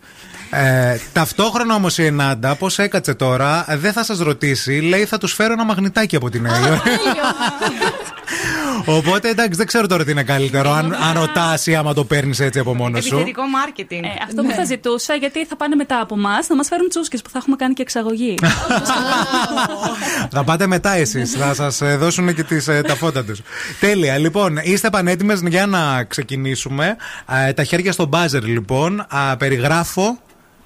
Ε, ταυτόχρονα όμως η Ενάντα, πώς έκατσε τώρα, ε, δεν θα σας ρωτήσει. Λέει θα τους φέρω ένα μαγνητάκι από τη Νέα Υόρκη. Οπότε εντάξει, δεν ξέρω τώρα τι είναι καλύτερο. Αν, αν ρωτάς ή άμα το παίρνεις έτσι από μόνος σου. Επιθετικό μάρκετινγκ. Ε, αυτό που θα ζητούσα, γιατί θα πάνε μετά από εμά, να μας φέρουν τσούσκες που θα έχουμε κάνει και εξαγωγή. Θα πάτε μετά εσείς. Θα σας δώσουν και τις, ε, τα φώτα τους. Τέλεια. Λοιπόν, είστε πανέτοιμες για να ξεκινήσουμε. Ε, τα χέρια στο μπάζερ, λοιπόν. Α, περιγράφω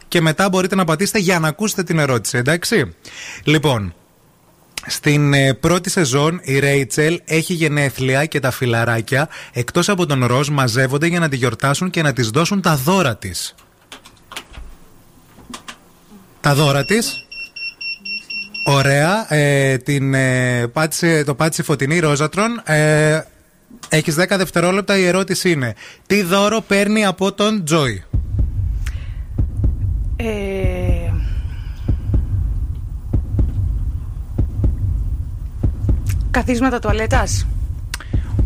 και μετά μπορείτε να πατήσετε για να ακούσετε την ερώτηση, εντάξει. Λοιπόν, στην ε, πρώτη σεζόν η Ρέιτσελ έχει γενέθλια και τα φιλαράκια εκτός από τον Ροζ μαζεύονται για να τη γιορτάσουν και να της δώσουν τα δώρα της. Τα δώρα της. Ωραία. Ε, την, ε, πάτησε, το πάτησε η φωτεινή Ρόζατρον. Ε, έχεις 10 δευτερόλεπτα. Η ερώτηση είναι τι δώρο παίρνει από τον Τζόι; Ε, καθίσματα τουαλέτας;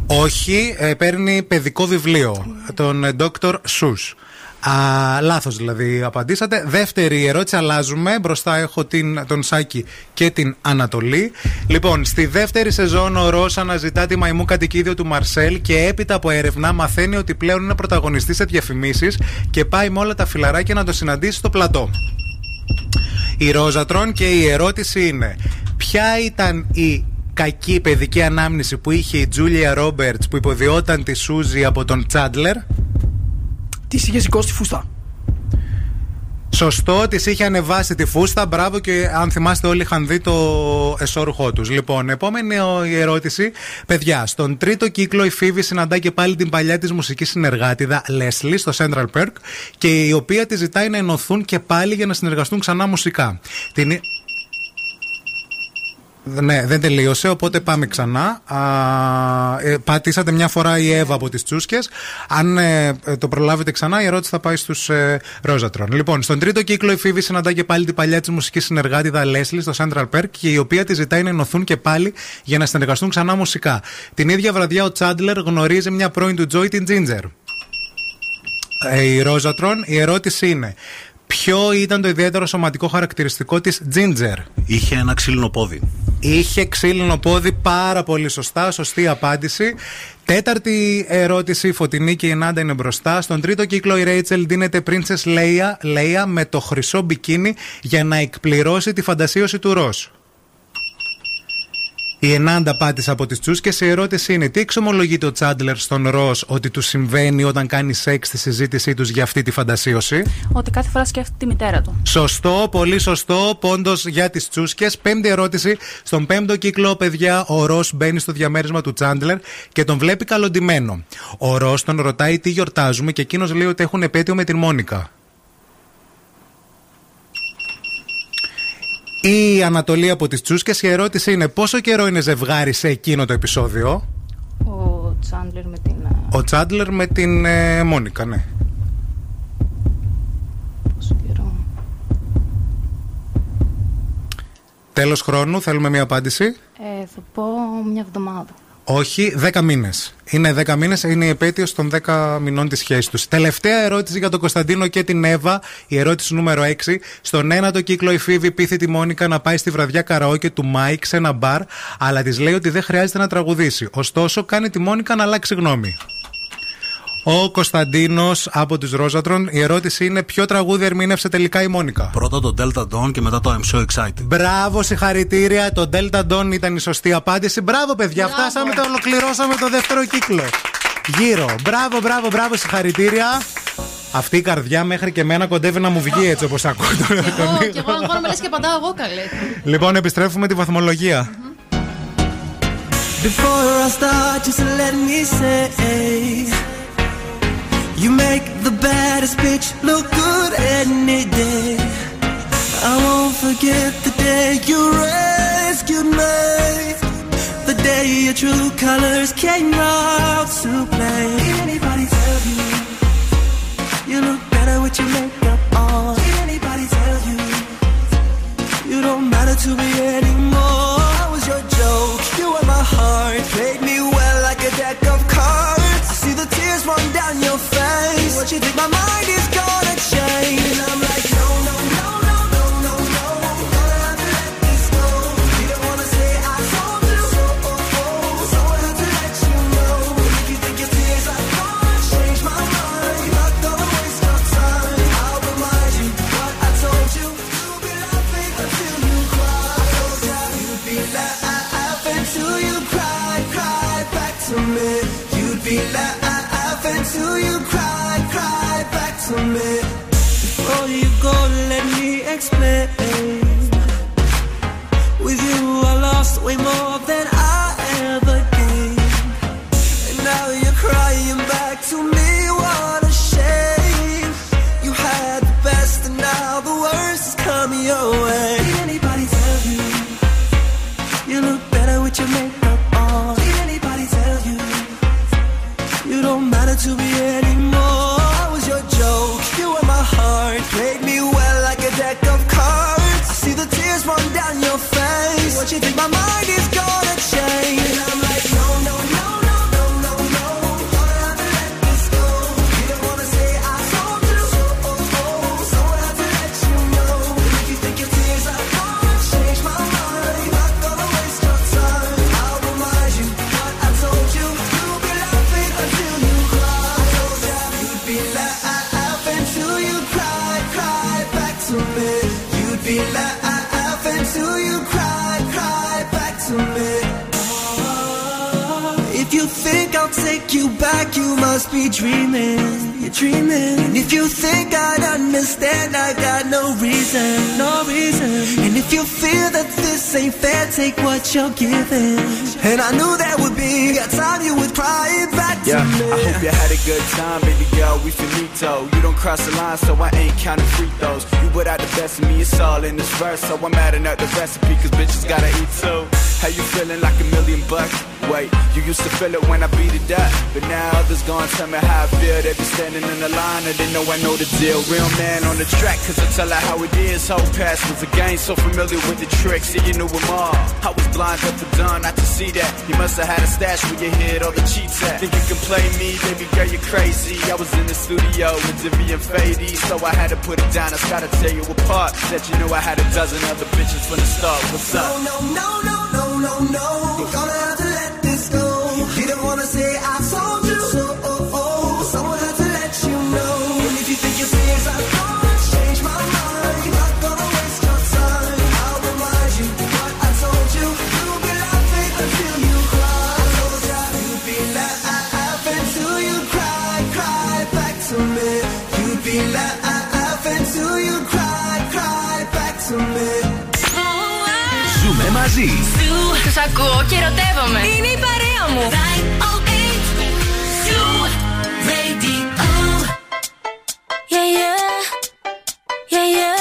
Όχι, ε, παίρνει παιδικό βιβλίο. Τον ε, Dr. Seuss. Α, λάθος δηλαδή απαντήσατε. Δεύτερη ερώτηση, αλλάζουμε. Μπροστά έχω την, τον Σάκη και την Ανατολή. Λοιπόν, στη δεύτερη σεζόν ο Ρος αναζητά τη μαϊμού κατοικίδιο του Μαρσέλ και έπειτα από έρευνα μαθαίνει ότι πλέον είναι πρωταγωνιστή σε διαφημίσεις και πάει με όλα τα φιλαράκια να το συναντήσει στο πλατό. Η Ρόζατρον και η ερώτηση είναι ποια ήταν η κακή παιδική ανάμνηση που είχε η Τζούλια Ρόμπερτς που υποδιόταν τη Σούζη από τον Τσάντλερ; Τη είχε σηκώσει τη φούστα; Σωστό, της είχε ανεβάσει τη φούστα. Μπράβο και αν θυμάστε, όλοι είχαν δει το εσώρουχό τους. Λοιπόν, επόμενη η ερώτηση. Παιδιά, στον τρίτο κύκλο η Φίβη συναντά και πάλι την παλιά της μουσική συνεργάτηδα Λέσλι στο Central Perk και η οποία τη ζητάει να ενωθούν και πάλι για να συνεργαστούν ξανά μουσικά. Την... Ναι, δεν τελείωσε, οπότε πάμε ξανά. Α, ε, πατήσατε μια φορά η Εύα από τις Τσούσκες. Αν ε, ε, το προλάβετε ξανά, η ερώτηση θα πάει στους ε, Ρόζατρον. Λοιπόν, στον τρίτο κύκλο η Φίβη συναντά και πάλι την παλιά της μουσικής συνεργάτηδα Λέσλι στο Central Park και η οποία τη ζητάει να ενωθούν και πάλι για να συνεργαστούν ξανά μουσικά. Την ίδια βραδιά ο Τσάντλερ γνωρίζει μια πρώην του Τζόι, την Τζίντζερ. Ε, η Ρόζατρον, η ερώτηση είναι. Ποιο ήταν το ιδιαίτερο σωματικό χαρακτηριστικό της Ginger; Είχε ένα ξύλινο πόδι. Είχε ξύλινο πόδι πάρα πολύ σωστά, σωστή απάντηση. Τέταρτη ερώτηση, η Φωτεινή και η Νάντα είναι μπροστά. Στον τρίτο κύκλο η Ρέιτσελ δίνεται Princess Leia, Leia με το χρυσό μπικίνι για να εκπληρώσει τη φαντασίωση του Ρος. Η Ενάντα πάτησε από τις τσούσκες. Η ερώτηση είναι: Τι εξομολογείται ο Τσάντλερ στον Ρος ότι του συμβαίνει όταν κάνει σεξ στη συζήτησή τους για αυτή τη φαντασίωση; Ότι κάθε φορά σκέφτεται τη μητέρα του. Σωστό, πολύ σωστό. Πόντος για τις τσούσκες. Πέμπτη ερώτηση. Στον πέμπτο κύκλο, παιδιά, ο Ρος μπαίνει στο διαμέρισμα του Τσάντλερ και τον βλέπει καλοντημένο. Ο Ρος τον ρωτάει τι γιορτάζουμε και εκείνος λέει ότι έχουν επέτειο με την Μόνικα. Η Ανατολή από τις Τσούσκες η ερώτηση είναι πόσο καιρό είναι ζευγάρι σε εκείνο το επεισόδιο; Ο Τσάντλερ με την. ε, Ο Τσάντλερ με την ε, Μόνικα, ναι. Πόσο καιρό. Τέλος χρόνου, θέλουμε μια απάντηση; Ε, θα πω μια εβδομάδα. Όχι, 10 μήνες. Είναι 10 μήνες, είναι η επέτειος των 10 μηνών της σχέσης τους. Τελευταία ερώτηση για τον Κωνσταντίνο και την Εύα, η ερώτηση νούμερο 6. Στον ένατο κύκλο η Φίβη πείθει τη Μόνικα να πάει στη βραδιά καραόκε του Μάικ σε ένα μπαρ, αλλά της λέει ότι δεν χρειάζεται να τραγουδήσει. Ωστόσο, κάνει τη Μόνικα να αλλάξει γνώμη. Ο Κωνσταντίνος από τους Ρόζατρον, η ερώτηση είναι ποιο τραγούδι ερμήνευσε τελικά η Μόνικα; Πρώτα το Delta Dawn και μετά το I'm so excited. Μπράβο, συγχαρητήρια. Το Delta Dawn ήταν η σωστή απάντηση. Μπράβο, παιδιά. Φτάσαμε, το ολοκληρώσαμε το δεύτερο κύκλο. Γύρω. Μπράβο, μπράβο, μπράβο, συγχαρητήρια. Αυτή η καρδιά μέχρι και εμένα κοντεύει να μου βγει έτσι όπως ακούω. Εγώ και εγώ αγχώνομαι λες και απαντάω εγώ καλέ. λοιπόν, επιστρέφουμε τη βαθμολογία. Before I start, just let me say You make the baddest bitch look good any day I won't forget the day you rescued me The day your true colors came out to play Did anybody tell you You look better with your makeup on Did anybody tell you You don't matter to me anymore. I was your joke. You were my heart. Played me well like a deck of cards. I see the tears run down your she think my mind is. Way more than I ever gained. And now you're crying back to me. What a shame. You had the best, and now the worst is coming your way. she take my mind take you back, you must be dreaming. You're dreaming. And if you think I'd understand, I got no reason, no reason. And if you feel that this ain't fair, take what you're giving. And I knew that would be a time you would cry it back to Yeah, me. I hope you had a good time, baby girl. We finito. You don't cross the line, so I ain't counting free throws. You without the best of me, it's all in this verse. So I'm adding up the recipe, cause bitches gotta eat too. How you feeling like a million bucks? Wait, you used to feel it when I beat it up. But now others gonna tell me how I feel. They be standing in the line and they know I know the deal. Real man on the track, cause I tell her how it is. Whole past was a game, so familiar with the tricks, and you knew them all. I was blind up and done not to see that. You must have had a stash where you hid all the cheats at. Think you can play me, baby girl, you're crazy. I was in the studio with Divi and Fady, so I had to put it down. I gotta tell you apart. That you know I had a dozen other bitches from the start. What's up? No, no, no, no, no, no. You're gonna have to μαζί. Τους ακούω και ερωτεύομαι. Είναι η παρέα μου. Yeah, yeah. Yeah, yeah.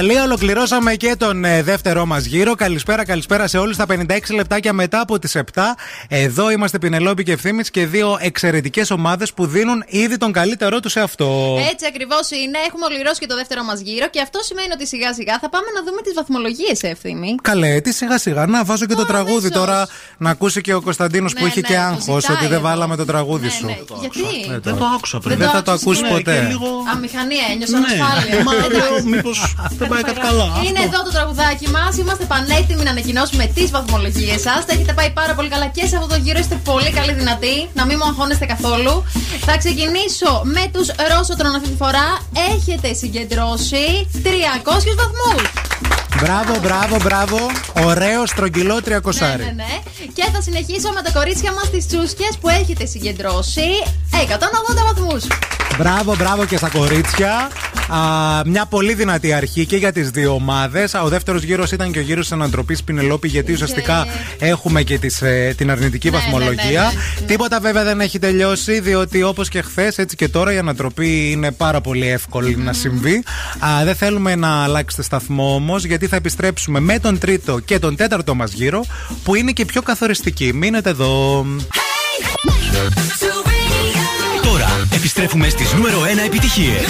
Με Ροζαλία ολοκληρώσαμε και τον ε, δεύτερό μας γύρο. Καλησπέρα, καλησπέρα σε όλους. Τα 56 λεπτάκια μετά από τις 7. Εδώ είμαστε Πινελόπη και Ευθύμης και δύο εξαιρετικές ομάδες που δίνουν ήδη τον καλύτερό τους σε αυτό. Έτσι ακριβώς είναι. Έχουμε ολοκληρώσει και το δεύτερο μας γύρο και αυτό σημαίνει ότι σιγά σιγά θα πάμε να δούμε τις βαθμολογίες, ευθύμη. Καλέ, τι σιγά σιγά. Να βάζω και το τραγούδι τώρα να ακούσει και ο Κωνσταντίνος που Ναι, είχε ναι, και το άγχος ζητάει ότι δεν εδώ. βάλαμε το τραγούδι Ναι, σου. ναι. Γιατί; Δεν το άκουσα πριν. Δεν θα το άκουσες, ακούσει ναι, ποτέ. Αμηχανία, ένιωσα Ναι. ανασφάλεια. Μα Εντάξει. λέω, μήπως δεν πάει κάτι καλά. Είναι Αυτό. εδώ το τραγουδάκι μας. Είμαστε πανέτοιμοι να ανακοινώσουμε τις βαθμολογίες σας. Τα έχετε πάει πάρα πολύ καλά και σε αυτό το γύρο είστε πολύ καλή δυνατοί. Να μην μου αγχώνεστε καθόλου. Θα ξεκινήσω με τους Ρώσοτρον αυτή τη φορά. Έχετε συγκεντρώσει 300 βαθμούς. Μπράβο, μπράβο, μπράβο. Ωραίο στρογγυλό 300. Ναι, ναι, ναι. Και θα συνεχίσω με τα κορίτσια μας τις τσούσκες που έχετε συγκεντρώσει 180 βαθμούς. Μπράβο, μπράβο και στα κορίτσια. Α, μια πολύ δυνατή αρχή και για τις δύο ομάδες. Ο δεύτερος γύρος ήταν και ο γύρος της ανατροπής Πινελόπη, γιατί ουσιαστικά έχουμε και τις, ε, την αρνητική Ναι, βαθμολογία. ναι, ναι, Τίποτα βέβαια δεν έχει τελειώσει, διότι όπως και χθες, έτσι και τώρα η ανατροπή είναι πάρα πολύ εύκολη να συμβεί. Α, δεν θέλουμε να αλλάξετε σταθμό όμως, γιατί θα επιστρέψουμε με τον τρίτο και τον τέταρτο μας γύρο, που είναι και πιο καθοριστική. Μείνετε εδώ. Τώρα επιστρέφουμε στις νούμερο 1 επιτυχίες.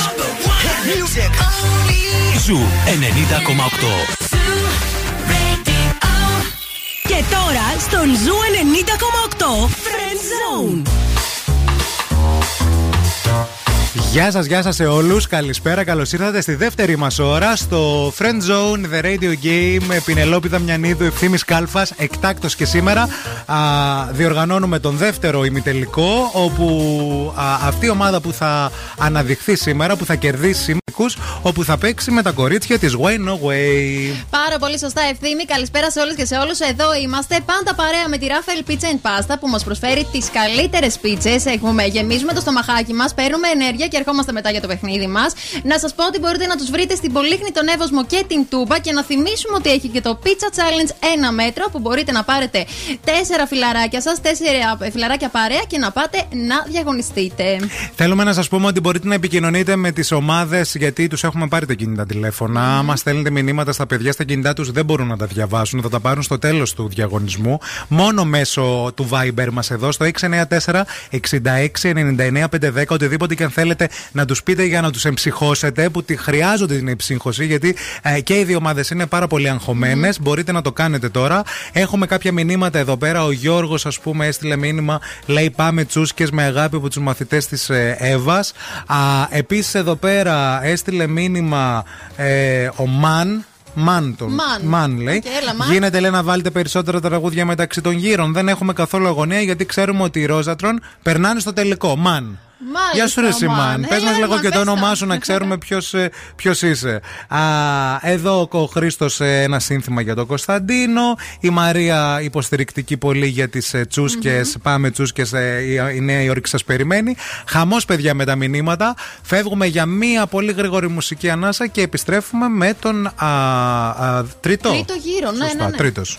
Zoo 90,8. Και τώρα στον Zoo 90,8 Friend Zone. Γεια σας, γεια σας σε όλους. Καλησπέρα, καλώς ήρθατε στη δεύτερη μας ώρα στο Friends Zone, The Radio Game, με Πινελόπη Δαμιανίδου, Ευθύμης Κάλφας. Εκτάκτως και σήμερα α, διοργανώνουμε τον δεύτερο ημιτελικό, όπου α, αυτή η ομάδα που θα αναδειχθεί σήμερα, που θα κερδίσει συμμετικούς, όπου θα παίξει με τα κορίτσια της Way No Way. Πάρα πολύ σωστά ευθύνη. Καλησπέρα σε όλε και σε όλους. Εδώ είμαστε πάντα παρέα με τη Rafael Pizza and Pasta που μας προσφέρει τις καλύτερες πίτσες. Έχουμε γεμίζουμε το στομαχάκι μας, παίρνουμε ενέργεια και ερχόμαστε μετά για το παιχνίδι μας. Να σας πω ότι μπορείτε να τους βρείτε στην Πολύχνη, τον Εύωσμο και την Τούμπα και να θυμίσουμε ότι έχει και το Pizza Challenge ένα μέτρο που μπορείτε να πάρετε τέσσερα φιλαράκια σας, τέσσερα φιλαράκια παρέα και να πάτε να διαγωνιστείτε. Θέλουμε να σας πούμε ότι μπορείτε να επικοινωνείτε με τις ομάδες, γιατί τους έχουμε πάρει τα κινητά τηλέφωνα. Άμα στέλνετε μηνύματα στα παιδιά στα κινητά τους, δεν μπορούν να τα διαβάσουν. Θα τα πάρουν στο τέλος του διαγωνισμού. Μόνο μέσω του Viber μας εδώ, στο 694 66 99 510. Οτιδήποτε και αν θέλετε να τους πείτε για να τους εμψυχώσετε, που τη χρειάζονται την εμψύχωση, γιατί ε, και οι δύο ομάδες είναι πάρα πολύ αγχωμένες. Μπορείτε να το κάνετε τώρα. Έχουμε κάποια μηνύματα εδώ πέρα. Ο Γιώργος, ας πούμε, έστειλε μήνυμα, λέει Πάμε τσούσκες με αγάπη από τους μαθητές της Εύας. Επίσης εδώ πέρα έστειλε μήνυμα ε, ο Μαν. Μαν τον. Μαν. Μαν λέει. Οκ, έλα, Μαν. Γίνεται λέει να βάλετε περισσότερα τραγούδια μεταξύ των γύρων. Δεν έχουμε καθόλου αγωνία γιατί ξέρουμε ότι οι Ρόζατρον περνάνε στο τελικό. Μαν. Μάλιστα, Γεια σου, ρε Σιμάν. Μαν. Πες Έλα, μας ρε, λίγο Μαν, και το πες τα. όνομά σου να ξέρουμε ποιος είσαι. Α, εδώ ο Χρήστος ένα σύνθημα για τον Κωνσταντίνο. Η Μαρία υποστηρικτική πολύ για τις τσουσκε Πάμε τσούσκες. Η Νέα Υόρκη σας περιμένει. Χαμός, παιδιά, με τα μηνύματα. Φεύγουμε για μία πολύ γρήγορη μουσική ανάσα και επιστρέφουμε με τον α, α, τρίτο. Τρίτο γύρο, ναι, Σωστά, ναι, ναι. τρίτος.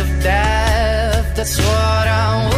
Of death. That's what I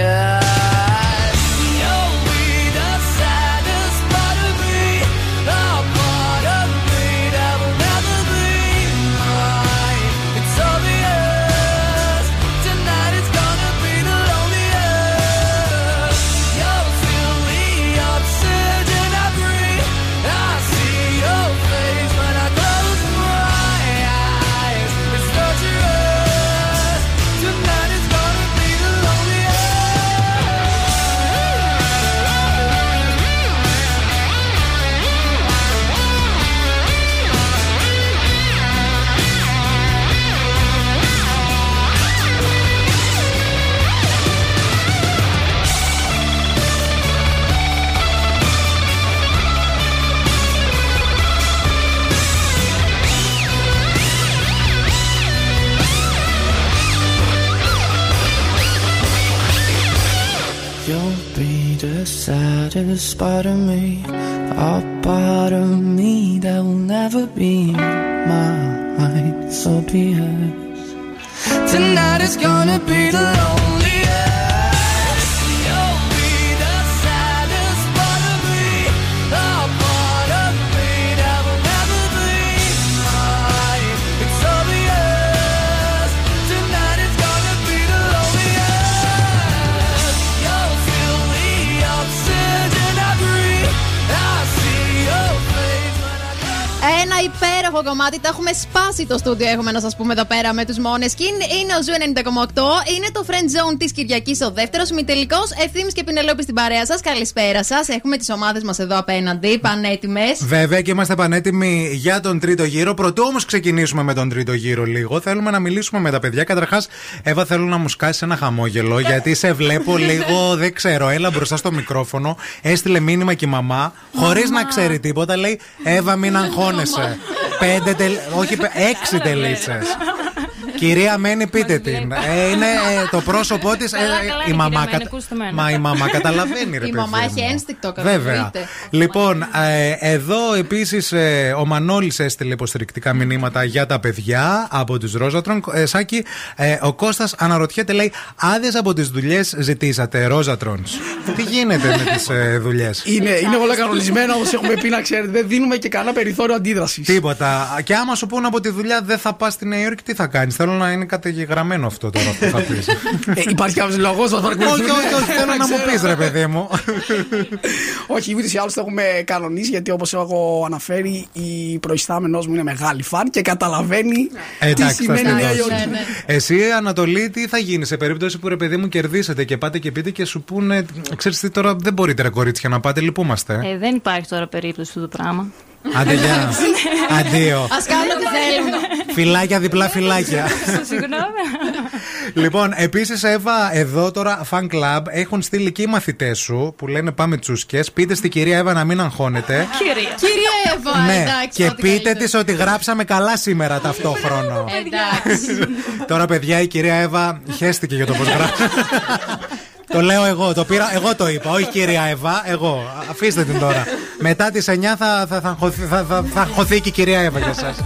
Yeah. Part of me, έχουμε σπάσει το στούντιο, έχουμε να σας πούμε εδώ πέρα με τους μόνες. Και είναι, είναι ο Zoo 90,8. Είναι το Friends Zone της Κυριακής, ο δεύτερος ημιτελικός. Ευθύμης και Πινελόπη στην παρέα σας. Καλησπέρα σας. Έχουμε τις ομάδες μας εδώ απέναντι, πανέτοιμες. Βέβαια και είμαστε πανέτοιμοι για τον τρίτο γύρο. Προτού όμως ξεκινήσουμε με τον τρίτο γύρο λίγο, θέλουμε να μιλήσουμε με τα παιδιά. Καταρχάς, Εύα, θέλω να μου σκάσεις ένα χαμόγελο, γιατί σε βλέπω λίγο, δεν ξέρω, έλα μπροστά στο μικρόφωνο. Έστειλε μήνυμα και η μαμά, χωρίς να ξέρει τίποτα, λέει Εύα, μην αγχώνεσαι. Πέντε τελ... όχι, πε- έξι τελίτσες. Κυρία Μένη, πείτε την. Ε, είναι ε, το πρόσωπό της. Καλά, καλά η είναι, μαμά. κυρία Μένη, κατα- ακούστε μένα. Μα η μαμά καταλαβαίνει, ρε Η παιδί μαμά μου. έχει ένστικτο, Βέβαια. καταλαβαίνετε. Λοιπόν, ε, εδώ επίσης ο Μανώλης έστειλε υποστηρικτικά μηνύματα για τα παιδιά από τους Ρόζατρον. Ε, Σάκη, ε, ο Κώστας αναρωτιέται, λέει, άδειε από τις δουλειές ζητήσατε, Ρόζατρονς; Τι γίνεται με τις ε, δουλειές; Είναι, είναι όλα κανονισμένα όπως έχουμε πει να ξέρετε. Δεν δίνουμε και κανένα περιθώριο αντίδρασης. Τίποτα. Και άμα σου πούνε από τη δουλειά δεν θα πας στη Νέα Υόρκη, τι θα κάνεις; Θέλω να είναι καταγεγραμμένο αυτό τώρα που θα πεις. Ε, υπάρχει κάποιος λόγος να όχι, όχι, όχι, θέλω να μου πεις, ρε παιδί μου. Όχι, ούτω ή άλλω το έχουμε κανονίσει γιατί όπως έχω αναφέρει, η προϊστάμενός μου είναι μεγάλη φαν και καταλαβαίνει τι Εντάξει, θα σημαίνει στη Νέα δώσω. Υόρκη. Εσύ, Ανατολή, τι θα γίνει σε περίπτωση που ρε παιδί μου κερδίσετε και πάτε και πείτε και σου πούνε, ξέρεις τι τώρα δεν μπορείτε ρε κορίτσια να πάτε, λυπούμαστε. Ε, δεν υπάρχει τώρα περίπτωση του το πράγμα. Άντε γεια. Αντίο. Α κάνουν ό,τι θέλουν. Φυλάκια, διπλά φυλάκια. Συγγνώμη. λοιπόν, επίσης, Εύα, εδώ τώρα fan club έχουν στείλει και οι μαθητές σου που λένε Πάμε τσούσκες. Πείτε στην κυρία Εύα να μην αγχώνεται. Κυρία. Κυρία Εύα, ναι, εντάξει. και ό,τι πείτε καλύτερο. της ότι γράψαμε καλά σήμερα ταυτόχρονο. Εντάξει. Τώρα, παιδιά, η κυρία Εύα χέστηκε για το πώς γράφει. Το λέω εγώ, το πήρα, εγώ το είπα, όχι κυρία Εύα, εγώ. Αφήστε την τώρα. Μετά τις 9 θα, θα, θα, χωθεί- θα, θα, θα χωθεί και η κυρία Εύα για σας.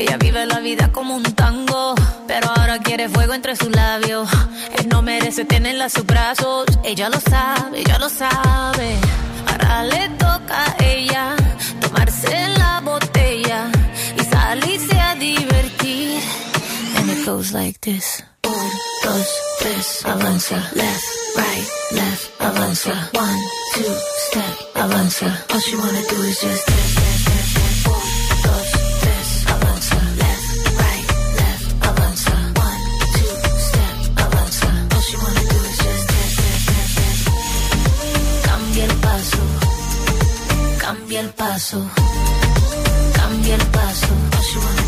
Ella vive la vida como un tango, pero ahora quiere fuego entre sus labios. Él no merece tenerla a sus brazos, ella lo sabe, ella lo sabe. Ahora le toca a ella tomarse la botella y salirse a divertir. it goes like this. Un, dos, tres, avanza. Left, right, left, avanza. One, two, step, avanza. All she wanna do is just this. Cambia el paso, cambia el paso, all she wanna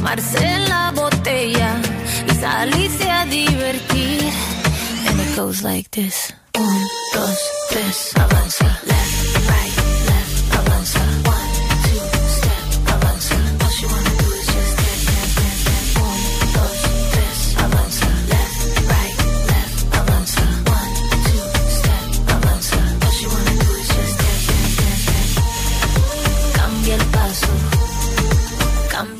tomarse la botella y salirse a divertir. And it goes like this. Un, dos, tres, avanza. Left, right,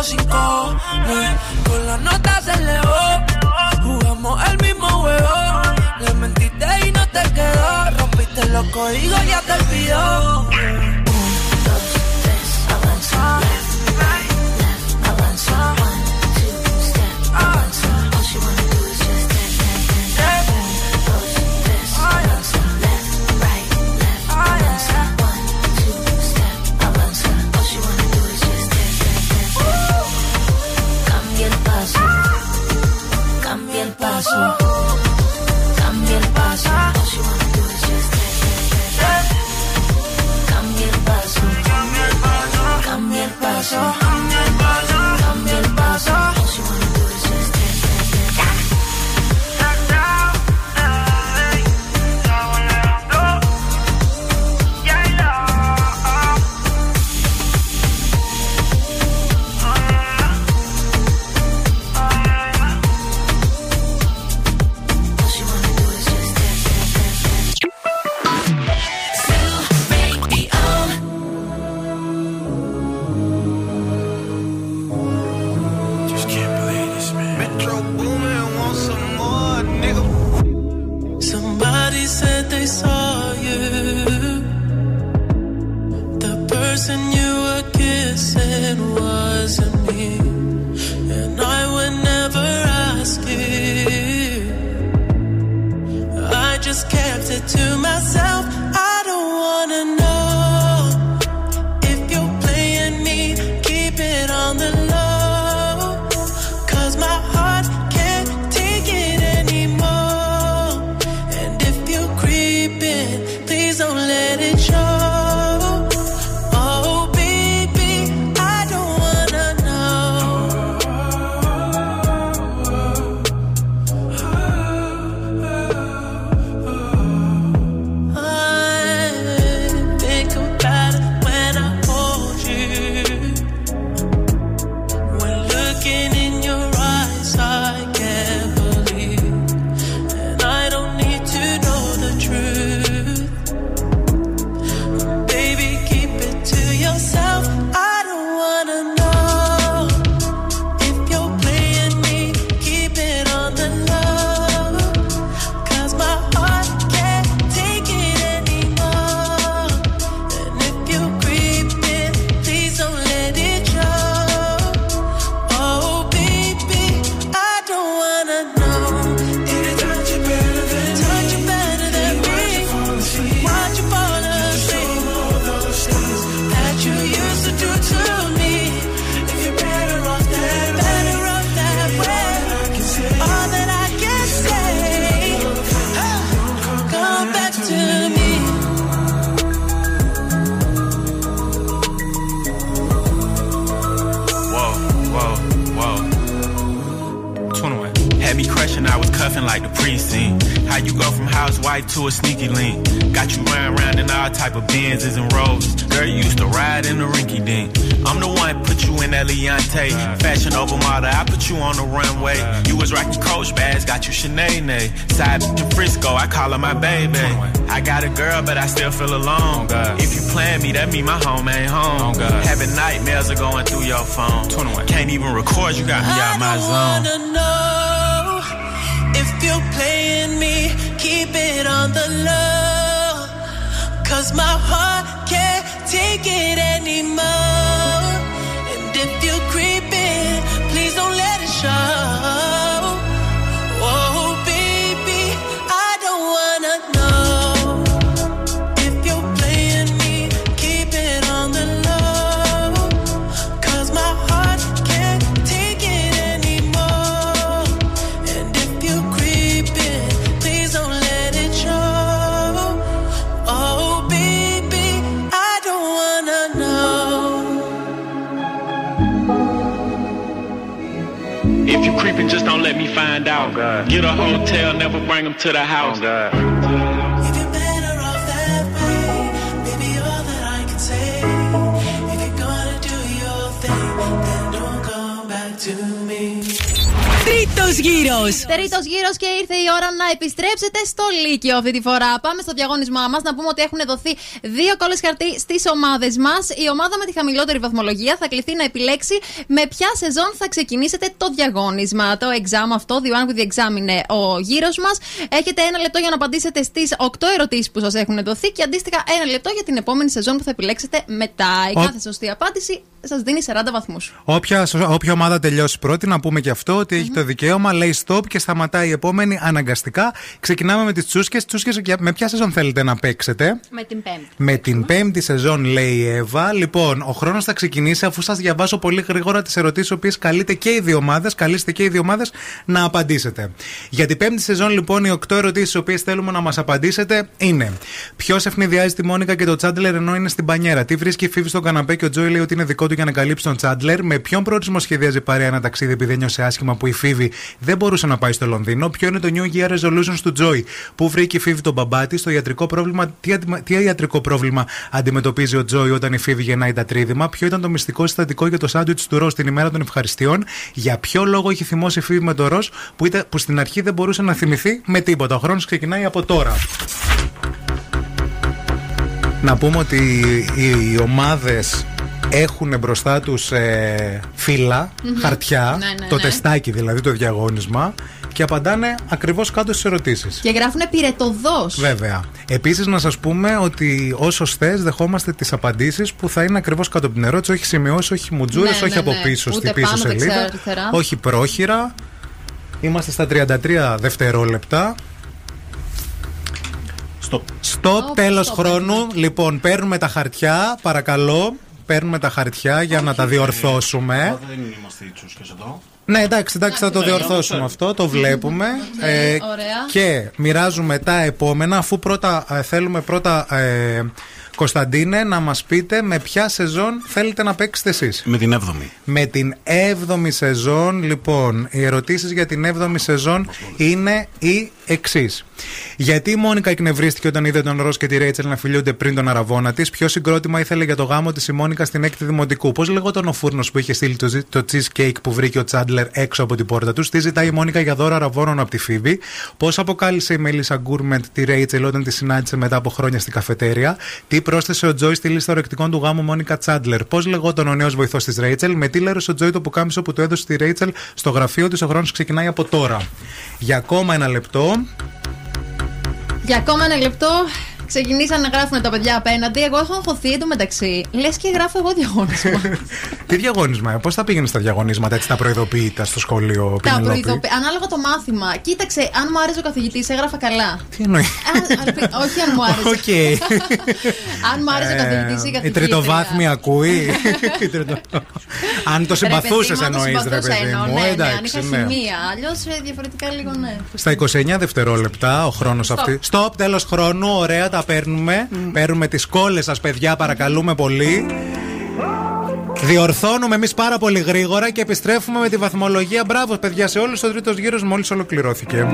Eh. Con las notas se elevó. Jugamos el mismo juego. Le mentiste y no te quedó. Rompiste los códigos y ya te olvidó. Un, dos, tres, avanza. paso to the oh, house. Oh, God. Γύρος. Τρίτος γύρος και ήρθε η ώρα να επιστρέψετε στο Λύκειο αυτή τη φορά. Πάμε στο διαγώνισμά μας να πούμε ότι έχουν δοθεί δύο κόλλες χαρτί στις ομάδες μας. Η ομάδα με τη χαμηλότερη βαθμολογία θα κληθεί να επιλέξει με ποια σεζόν θα ξεκινήσετε το διαγώνισμα. Το exam αυτό, the one with the exam είναι ο γύρος μας. Έχετε ένα λεπτό για να απαντήσετε στις 8 ερωτήσεις που σας έχουν δοθεί και αντίστοιχα ένα λεπτό για την επόμενη σεζόν που θα επιλέξετε μετά. Η Ο- κάθε σωστή απάντηση σας δίνει 40 βαθμούς. Όποια, όποια ομάδα τελειώσει πρώτη, να πούμε και αυτό ότι έχει το δικαίωμα, λέει stop και σταματάει η επόμενη αναγκαστικά. Ξεκινάμε με τις τσούσκες. Τσούσκες με ποια σεζόν θέλετε να παίξετε; Με την Πέμπτη. Με την πέμπτη σεζόν, λέει η Εύα. Λοιπόν, ο χρόνος θα ξεκινήσει αφού σας διαβάσω πολύ γρήγορα τις ερωτήσεις, οποίες καλείτε και οι δύο ομάδες, καλείστε και οι δύο ομάδες να απαντήσετε. Για την πέμπτη σεζόν, λοιπόν, οι οκτώ ερωτήσεις, οι οποίες θέλουμε να μας απαντήσετε είναι: Ποιος ευνηδιάζει τη Μόνικα και το Τσάντλερ ενώ είναι στην πανιέρα; Τι βρίσκει η Φίβη στον καναπέ και ο Τζόι λέει ότι είναι δικό του για να καλύψει τον Τσάντλερ; Με ποιον προορισμό σχεδιάζει η παρέα ένα ταξίδι επειδή ένιωσε άσχημα που η Φίβη δεν μπορούσε να πάει στο Λονδίνο. Ποιο είναι το New Year Resolutions του Τζόι; Πού βρήκε η Φίβη τον μπαμπά της, το ιατρικό πρόβλημα, τι, αντι- τι ιατρικό πρόβλημα αντιμετωπίζει ο Τζόι όταν η Φίβη γεννάει τα τρίδημα; Ποιο ήταν το μυστικό συστατικό για το σάντουιτς του Ρος την ημέρα των ευχαριστειών; Για ποιο λόγο είχε θυμώσει η Φίβη με το Ρος που, ήταν- που στην αρχή δεν μπορούσε να θυμηθεί με τίποτα; Ο χρόνος ξεκινάει από τώρα. Να πούμε ότι οι, οι ομάδες έχουν μπροστά τους ε, φύλλα, Μμμ. χαρτιά, Ναι, ναι, το ναι. τεστάκι δηλαδή, το διαγώνισμα και απαντάνε ακριβώς κάτω στις ερωτήσεις. Και γράφουν πυρετοδό. Βέβαια. Επίσης να σας πούμε ότι ως σωστές δεχόμαστε τις απαντήσεις που θα είναι ακριβώς κάτω από την ερώτηση, όχι σημειώσει, όχι μουτζούρες, Ναι, όχι ναι, από ναι. πίσω Ούτε στη πίσω πάνω, δεξιά, σελίδα, αριστερά. όχι πρόχειρα. Είμαστε στα 33 δευτερόλεπτα. Stop. Stop, τέλος χρόνου. Λοιπόν, παίρνουμε τα χαρτιά, παρακαλώ. Παίρνουμε τα χαρτιά για να τα διορθώσουμε. Δεν είμαστε οι τσούσκες εδώ. Ναι, εντάξει, εντάξει, θα το Ναι, διορθώσουμε ναι. αυτό, το βλέπουμε. Ε, ωραία. και μοιράζουμε τα επόμενα, αφού πρώτα ε, θέλουμε πρώτα, ε, Κωνσταντίνε, να μας πείτε με ποια σεζόν θέλετε να παίξετε εσείς. Με την 7η. Με την 7η σεζόν, λοιπόν, οι ερωτήσεις για την 7η σεζόν είναι οι εξής. Γιατί η Μόνικα εκνευρίστηκε όταν είδε τον Ρος και τη Ρέιτσελ να φιλιούνται πριν τον αραβόνα της, Ποιο συγκρότημα ήθελε για το γάμο της η Μόνικα στην έκτη δημοτικού, Πώς λεγόταν ο φούρνος που είχε στείλει το, ζ- το cheesecake που βρήκε ο Τσάντλερ έξω από την πόρτα τους, Τι ζητάει η Μόνικα για δώρα αραβώνων από τη Φίβη, Πώς αποκάλυψε η Μελίσσα Γκούρμεντ τη Ρέιτσελ όταν τη συνάντησε μετά από χρόνια στη καφετέρια, Τι πρόσθεσε ο Τζόι στη λίστα ορεκτικών του γάμου Μόνικα Τσάντλερ, Πώς λεγόταν ο νέος βοηθός της Ρέιτσελ, με τι λέρωσε ο Τζόι το πουκάμισο που του έδωσε στη Ρέιτσελ στο γραφείο της; Ο χρόνος ξεκινάει από τώρα. Για ακόμα ένα λεπτό. Για ακόμα ένα λεπτό. Ξεκινήσαν να γράφουν τα παιδιά απέναντι. Εγώ έχω αγχωθεί εντωμεταξύ. Λες και γράφω εγώ διαγώνισμα. Τι διαγώνισμα, πώς θα πήγαινε στα διαγωνίσματα έτσι τα προειδοποιητά στο σχολείο, τα Πινελόπη; προειδοποιη... Ανάλογα το μάθημα. Κοίταξε, αν μου άρεσε ο καθηγητής, έγραφα καλά. Τι εννοεί; Α, αλπι- Όχι αν μου άρεσε. Οκ. αν μου άρεσε ο καθηγητής ή η Ε, Η καθηγήτρια. τριτοβάθμια ακούει. Η τριτο- Αν το συμπαθούσες εννοείς, ρε παιδί εννοώ, μου. Ναι, ναι, αν Εντάξει, είχα ναι. χημεία. Αλλιώς διαφορετικά λίγο ναι. Στα 29 δευτερόλεπτα ο χρόνος Stop. αυτή. Στοπ, τέλος χρόνου. Ωραία, τα παίρνουμε. Παίρνουμε τις κόλλες σας, παιδιά, παρακαλούμε πολύ. Διορθώνουμε εμείς πάρα πολύ γρήγορα και επιστρέφουμε με τη βαθμολογία. Μπράβο, παιδιά, σε όλους. Ο τρίτο γύρο μόλις ολοκληρώθηκε.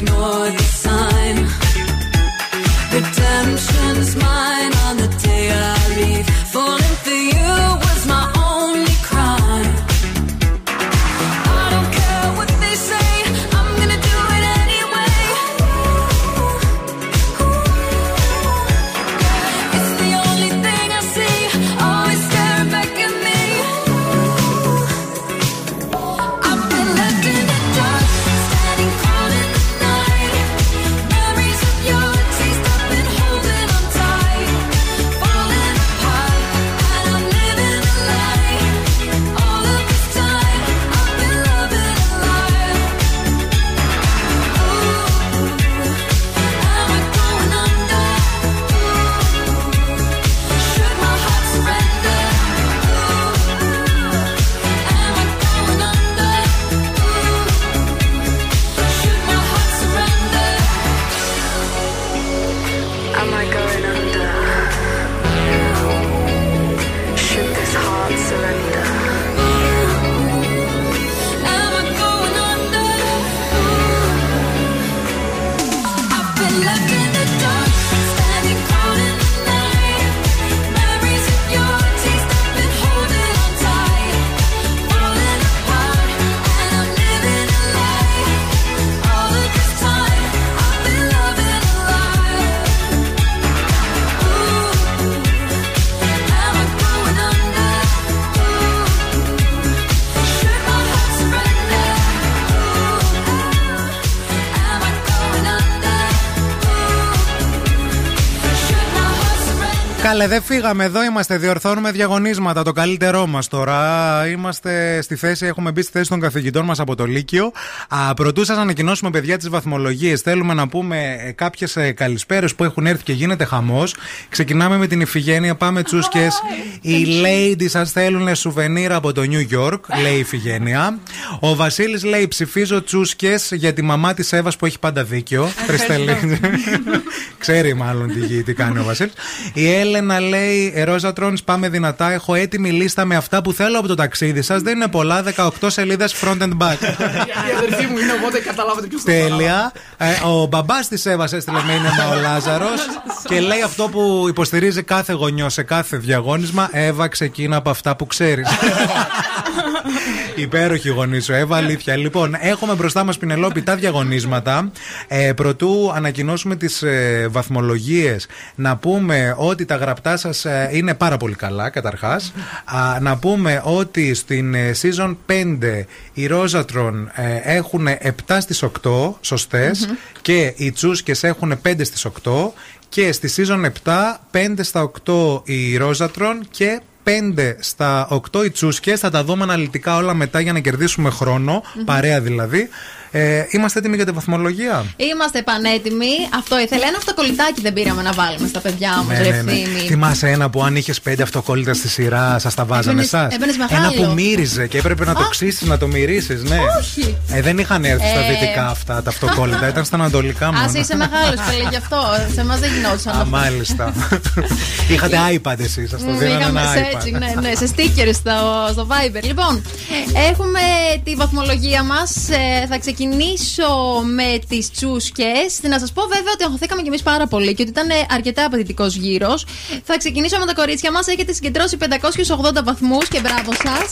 вновь Καλέ, δεν φύγαμε εδώ. Είμαστε, διορθώνουμε διαγωνίσματα. Το καλύτερό μας τώρα. Είμαστε στη θέση, έχουμε μπει στη θέση των καθηγητών μας από το Λύκειο. Α, προτού σας ανακοινώσουμε, παιδιά, τις βαθμολογίες, θέλουμε να πούμε κάποιες καλησπέρες που έχουν έρθει και γίνεται χαμός. Ξεκινάμε με την Ιφηγένεια, πάμε τσούσκες. Οι ladies σας θέλουν σουβενίρ από το New York, λέει η Ιφηγένεια. Ο Βασίλης λέει: Ψηφίζω τσούσκες για τη μαμά της Εύας που έχει πάντα δίκιο. Τριστελή. Ξέρει μάλλον τι, τι κάνει ο Βασίλης. Η Έλενα λέει: Ρόζατρον, πάμε δυνατά. Έχω έτοιμη λίστα με αυτά που θέλω από το ταξίδι σας. Δεν είναι πολλά, 18 σελίδες front and back. Η αδερφή μου είναι, οπότε καταλάβατε ποιος Τέλεια. Ε, ο μπαμπάς της Εύας έστειλε μήνυμα ο Λάζαρος και λέει αυτό που υποστηρίζει κάθε γονιό σε κάθε διαγώνισμα. Εύα, ξεκίνα από αυτά που ξέρεις. Υπέροχη γονή σου, Εύα, αλήθεια. Λοιπόν, έχουμε μπροστά μας Πινελόπη τα διαγωνίσματα. Ε, προτού ανακοινώσουμε τις ε, βαθμολογίες, να πούμε ότι τα γραπτά σας ε, είναι πάρα πολύ καλά, καταρχάς. Να πούμε ότι στην ε, season 5 οι Ρόζατρον ε, έχουν 7 στις 8 σωστε και οι Τσούσκε έχουν 5 στις 8 και στη season 7 5 στα 8 οι Ρόζατρον και 5 στα 8 οι τσούσκε. Θα τα δούμε αναλυτικά όλα μετά για να κερδίσουμε χρόνο, παρέα δηλαδή. Ε, είμαστε έτοιμοι για τη βαθμολογία; Είμαστε πανέτοιμοι. Αυτό ήθελε. Ένα αυτοκολλητάκι δεν πήραμε να βάλουμε στα παιδιά όμω, Ναι, ρε ναι, ναι. ευθύμη. Θυμάσαι ένα που αν είχες πέντε αυτοκόλλητα στη σειρά, σας τα βάζανε Έμπαινες- εσάς; έμπαινες Ένα μεγάλο. που μύριζε και έπρεπε να το ξύσεις, να το μυρίσεις, ναι. Όχι. Ε, δεν είχαν έρθει στα Ε. δυτικά αυτά τα αυτοκόλλητα, ήταν στα ανατολικά μόνο. Α, είσαι μεγάλος, φίλε, γι' αυτό. Σε εμά δεν γινόταν. Α, μάλιστα. Είχατε iPad εσείς, σας το Μ, δίνανε Είχαμε ένα σε iPad. έτσι, ναι, ναι, σε stickers στο, στο Viber. Λοιπόν, έχουμε τη βαθμολογία μας. θα ξεκινήσω με τις τσούσκες. Να σας πω βέβαια ότι αγχωθήκαμε κι εμείς πάρα πολύ και ότι ήταν αρκετά απαιτητικός γύρος. Θα ξεκινήσω με τα κορίτσια μας. Έχετε συγκεντρώσει 580 βαθμούς και μπράβο σας.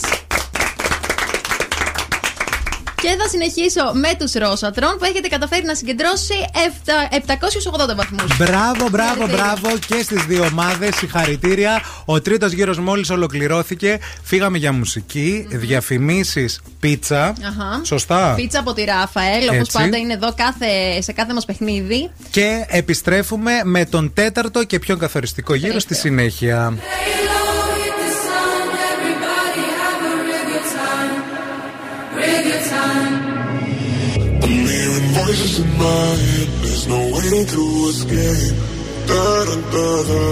Και θα συνεχίσω με τους Ρόσατρον που έχετε καταφέρει να συγκεντρώσει 780 βαθμούς. Μπράβο, μπράβο, μπράβο και στις δύο ομάδες. Συγχαρητήρια. Ο τρίτος γύρος μόλις ολοκληρώθηκε. Φύγαμε για μουσική, διαφημίσεις, πίτσα. Αχα. Σωστά. Πίτσα από τη Ράφαελ, όπως Έτσι. πάντα είναι εδώ κάθε, σε κάθε μας παιχνίδι. Και επιστρέφουμε με τον τέταρτο και πιο καθοριστικό γύρο στη συνέχεια. Voices in my head. There's no way to escape. Da da da da.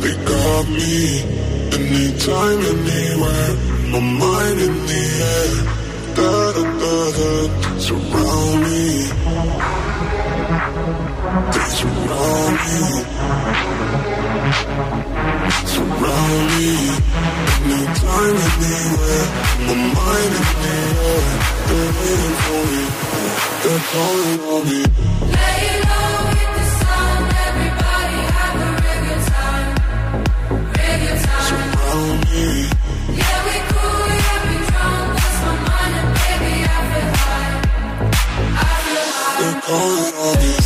They got me. Anytime, anywhere. My mind in the air. Da da da da. Surround me. They surround me. Surround me, no time my mind. They're waiting for me, they're calling on me. Lay low with the sun, everybody a time, time. Surround me. Yeah, we cool, drunk, lost my mind and baby, I feel high, I feel high. They're calling on me.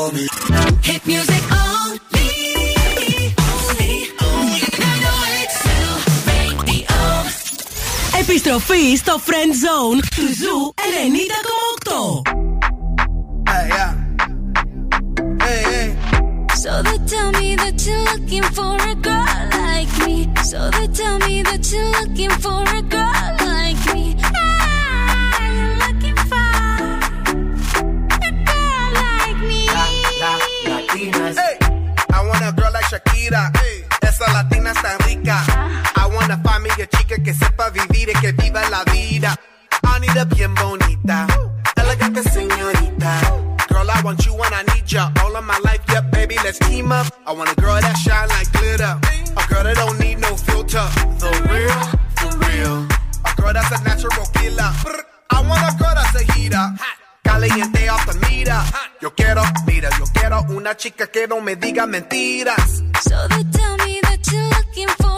Hit music only. Only, only. 908 Radio. Επιστροφή στο Friend Zone του Ζου 90,8. Hey, yeah. Hey, hey. So they tell me that you're looking for a girl like me. So they tell me that you're looking for a girl like me. Shakira. Esa latina está rica. I wanna find me a chica que sepa vivir y que viva la vida. I need a bien bonita, elegante señorita. Girl, I want you when I need ya. All of my life, yep, baby, let's team up. I want a girl that shine like glitter. A girl that don't need no filter. The real, for real. A girl that's a natural killer. I want a girl that's a heater. Caliente Yo quiero, mira, yo quiero una chica que no me diga mentiras. So they tell me that you're looking for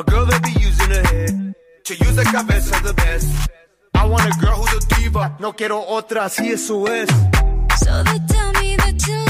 A girl that be using her head to use the cabeza the best. I want a girl who's a diva, no quiero otras, así eso es. So they tell me that you're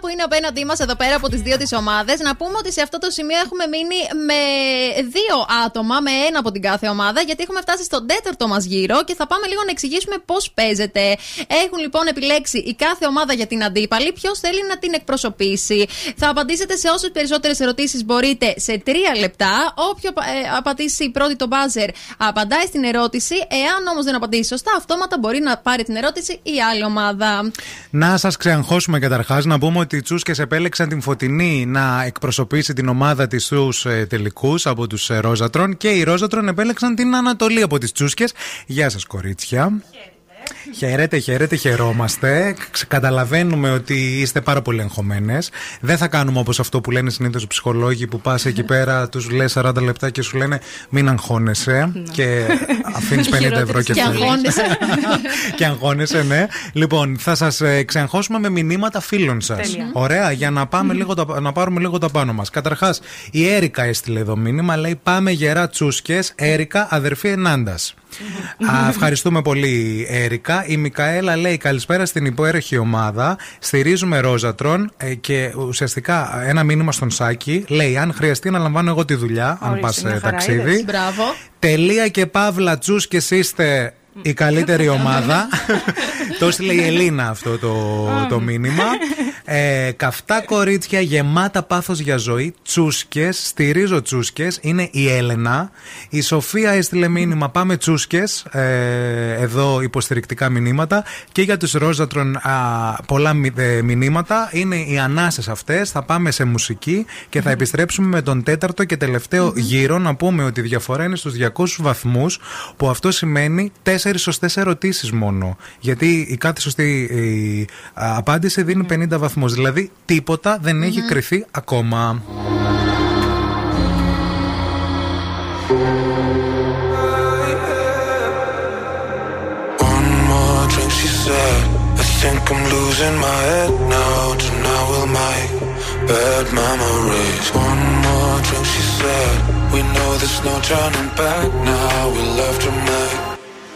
Που είναι απέναντί μας εδώ πέρα από τις δύο τις ομάδες, να πούμε ότι σε αυτό το σημείο έχουμε μείνει με δύο άτομα, με ένα από την κάθε ομάδα, γιατί έχουμε φτάσει στον τέταρτο μας γύρο και θα πάμε λίγο να εξηγήσουμε πώς παίζεται. Έχουν λοιπόν επιλέξει η κάθε ομάδα για την αντίπαλη, ποιος θέλει να την εκπροσωπήσει. Θα απαντήσετε σε όσες περισσότερες ερωτήσεις μπορείτε σε τρία λεπτά. Όποιο ε, απαντήσει πρώτη το μπάζερ απαντάει στην ερώτηση. Εάν όμως δεν απαντήσει σωστά, αυτόματα μπορεί να πάρει την ερώτηση η άλλη ομάδα. Να σας ξεαγχώσουμε καταρχάς, να πούμε ότι οι Τσούσκες επέλεξαν την Φωτεινή να εκπροσωπήσει την ομάδα της στους ε, τελικούς από τους ε, Ρόζατρον και οι Ρόζατρον επέλεξαν την Ανατολή από τις Τσούσκες. Γεια σας, κορίτσια. Χαίρετε, χαίρετε, χαιρόμαστε. Ξε- Καταλαβαίνουμε ότι είστε πάρα πολύ εγχωμένες. Δεν θα κάνουμε όπως αυτό που λένε συνήθως οι ψυχολόγοι που πας εκεί πέρα, τους λες 40 λεπτά και σου λένε μην αγχώνεσαι και αφήνεις 50 ευρώ και Και φεύγεις. αγχώνεσαι. και αγχώνεσαι, ναι. Λοιπόν, θα σας ξεγχώσουμε με μηνύματα φίλων σας. Τέλεια. Ωραία, για να, πάμε λίγο τα, να πάρουμε λίγο τα πάνω μας. Καταρχάς, η Έρικα έστειλε εδώ μήνυμα, λέει Πάμε γερά τσούσκες, Έρικα, αδερφή Ενάντας. Α, ευχαριστούμε πολύ, Έρικα. Η Μικαέλα λέει καλησπέρα στην υπέροχη ομάδα. Στηρίζουμε Ρόζατρον ε, και ουσιαστικά ένα μήνυμα στον Σάκη λέει: Αν χρειαστεί να λαμβάνω εγώ τη δουλειά, αν πας Ορίστε, μια χαρά ταξίδι. είδες. Μπράβο. Τελεία και παύλα τσού και είστε η καλύτερη ομάδα. το έστειλε η Ελίνα αυτό το, το μήνυμα. Ε, καυτά κορίτσια γεμάτα πάθος για ζωή. Τσούσκες, στηρίζω τσούσκες. Είναι η Έλενα. Η Σοφία έστειλε μήνυμα πάμε τσούσκες. Ε, εδώ υποστηρικτικά μηνύματα. Και για τους Ρόζατρον α, πολλά μη- ε, μηνύματα. Είναι οι ανάσες αυτές. Θα πάμε σε μουσική και θα επιστρέψουμε με τον τέταρτο και τελευταίο γύρο. Να πούμε ότι η διαφορά είναι στους 200 βαθμούς που αυτό σημαίνει τέσσερις σωστές ερωτήσεις μόνο. Γιατί η κάθε σωστή η, α, απάντηση δίνει 50 βαθμούς. Δηλαδή τίποτα δεν έχει κρυθεί ακόμα. One more drink, she said. I think I'm losing my head now. Tonight we'll make bad memories. One more drink, she said. We know there's no turning back now. We love to make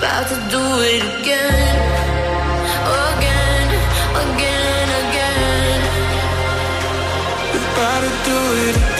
about to do it again. Again, again, again. About to do it again,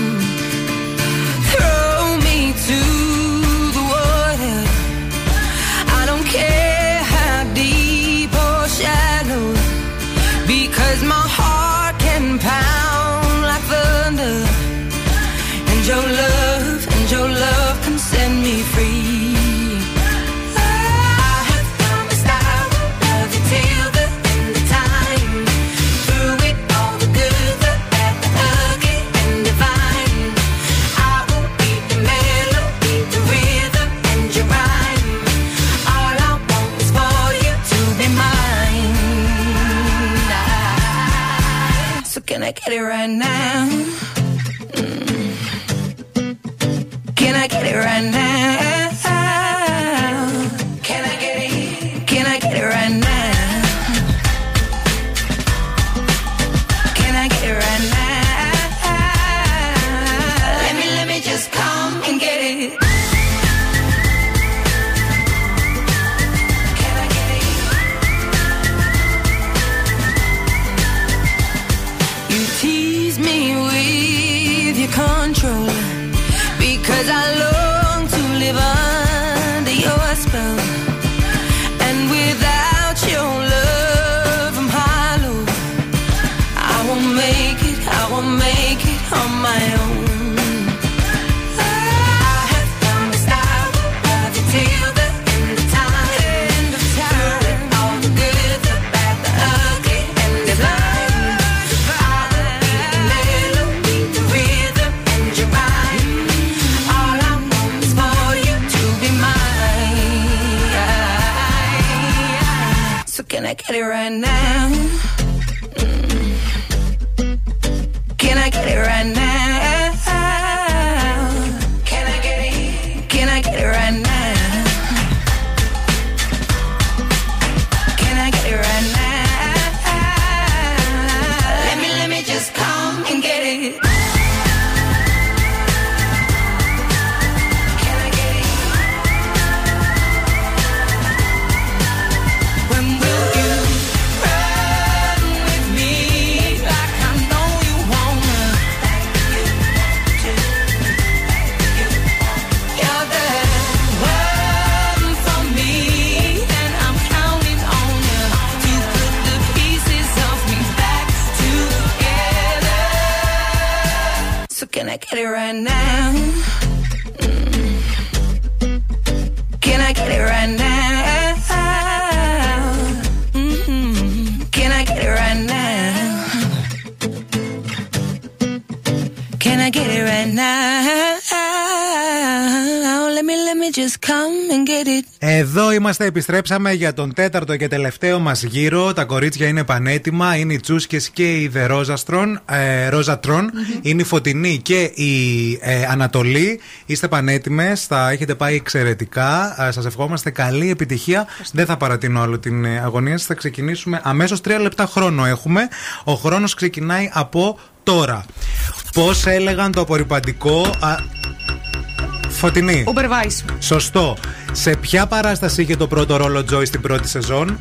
and είμαστε, επιστρέψαμε για τον τέταρτο και τελευταίο μας γύρο. Τα κορίτσια είναι πανέτοιμα. Είναι οι Τσούσκες και η Δε Ρόζαστρον. Ε, Ρόζατρον. Είναι η Φωτεινή και η ε, Ανατολή. Είστε πανέτοιμες. Τα έχετε πάει εξαιρετικά. Ε, Σας ευχόμαστε καλή επιτυχία. Δεν θα παρατείνω άλλο την ε, αγωνία σας. Θα ξεκινήσουμε αμέσως. Τρία λεπτά χρόνο έχουμε. Ο χρόνος ξεκινάει από τώρα. Πώς έλεγαν το απορριπαντικό. α, Φωτεινή. de: Uberweiss. Σωστό. Σε ποια παράσταση είχε το πρώτο ρόλο Τζόι στην πρώτη σεζόν;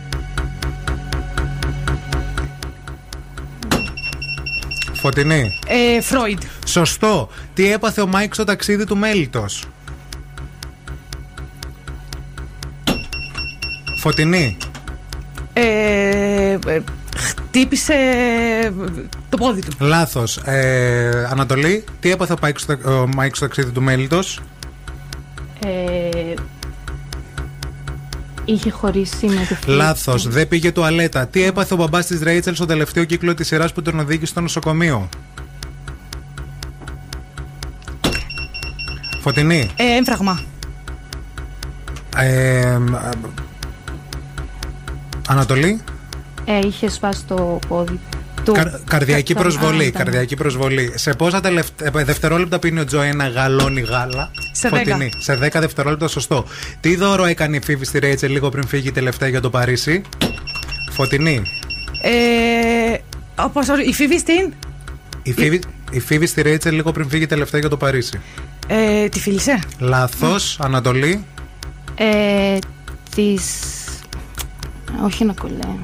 Φωτεινή. Ε, Freud. Σωστό. Τι έπαθε ο Μάικ στο ταξίδι του μέλιτος; Φωτεινή. Ε, ε, χτύπησε το πόδι του. Λάθος. Ε, Ανατολή. Τι έπαθε ο Μάικ στο, ο Μάικ στο ταξίδι του μέλιτος; Ε, είχε χωρίσει με τη φίλη. Λάθος. Δεν πήγε τουαλέτα. Τι έπαθε ο μπαμπάς της Ρέιτσελ στο τελευταίο κύκλο της σειράς που τον οδήγησε στο νοσοκομείο; Φωτεινή. Ε, έμφραγμα. Ε, μ, α, Ανατολή. Ε, είχε σπάσει το πόδι του. Καρ- καρδιακή Κα- προσβολή. Α, ήταν. καρδιακή προσβολή. Σε πόσα τελευ- ε, δευτερόλεπτα πίνει ο Τζόι ένα γαλόνι γάλα; Σε Φωτεινή. δέκα. Σε 10 δευτερόλεπτα, σωστό. Τι δώρο έκανε η Φίβη στη Ρέιτσελ λίγο πριν φύγει τελευταία για το Παρίσι; Φωτεινή. Ε, όπως, η Φίβη στην; Η Φίβη, η Φίβη στη Ρέιτσελ λίγο πριν φύγει τελευταία για το Παρίσι. Ε, τη φίλησε; Λάθος. Ανατολή. Ε, της... Όχι να κολλάει.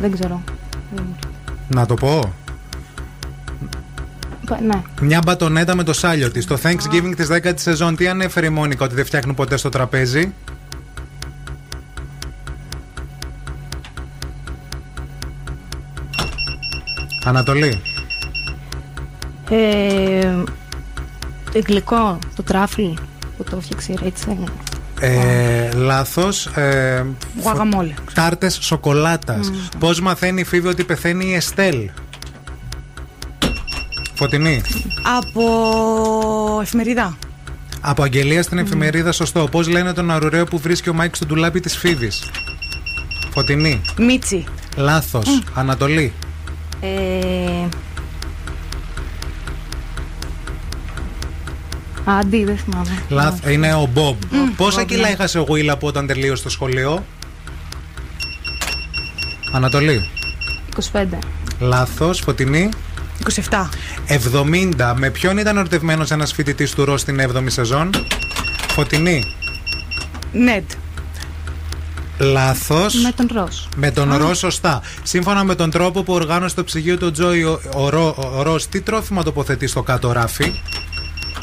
Δεν ξέρω. Να το πω. Πα- Ναι. Μια μπατονέτα με το σάλιο της. Το Thanksgiving της 10η σεζόν. Τι ανέφερε η Μόνικα ότι δεν φτιάχνουν ποτέ στο τραπέζι; Ανατολή. Ε, γλυκό, το trifle που το έφτιαξε η Ρέιτσελ. Ε, Λάθος. Ε, Γουακαμόλε. Τάρτες σοκολάτας. Πώς μαθαίνει η Φίβη ότι πεθαίνει η Εστέλ; Φωτεινή. Από εφημερίδα. Από αγγελία στην εφημερίδα, σωστό. Πώς λένε τον αρουραίο που βρίσκει ο Μάικ στο ντουλάπι της Φίβης; Φωτεινή. Μίτσι. Λάθος. Ανατολή. Ε, Άντι, δεν θυμάμαι. Λάθ, είναι ο Μπομπ. Πόσα Bob, κιλά ναι. έχασε ο Will από όταν τελείωσε το σχολείο; Ανατολή. 25. Λάθος. Φωτεινή. 27. 70. Με ποιον ήταν ερωτευμένος ένας φοιτητής του Ρος στην 7η σεζόν; Φωτεινή. Νετ. Λάθος. Με τον Ρος. Με τον Ρος, σωστά. Σύμφωνα με τον τρόπο που οργάνωσε το ψυγείο του Τζόι, ο, ο, Ρο- ο Ρος, τι τρόφιμα τοποθετεί στο κάτω ράφι;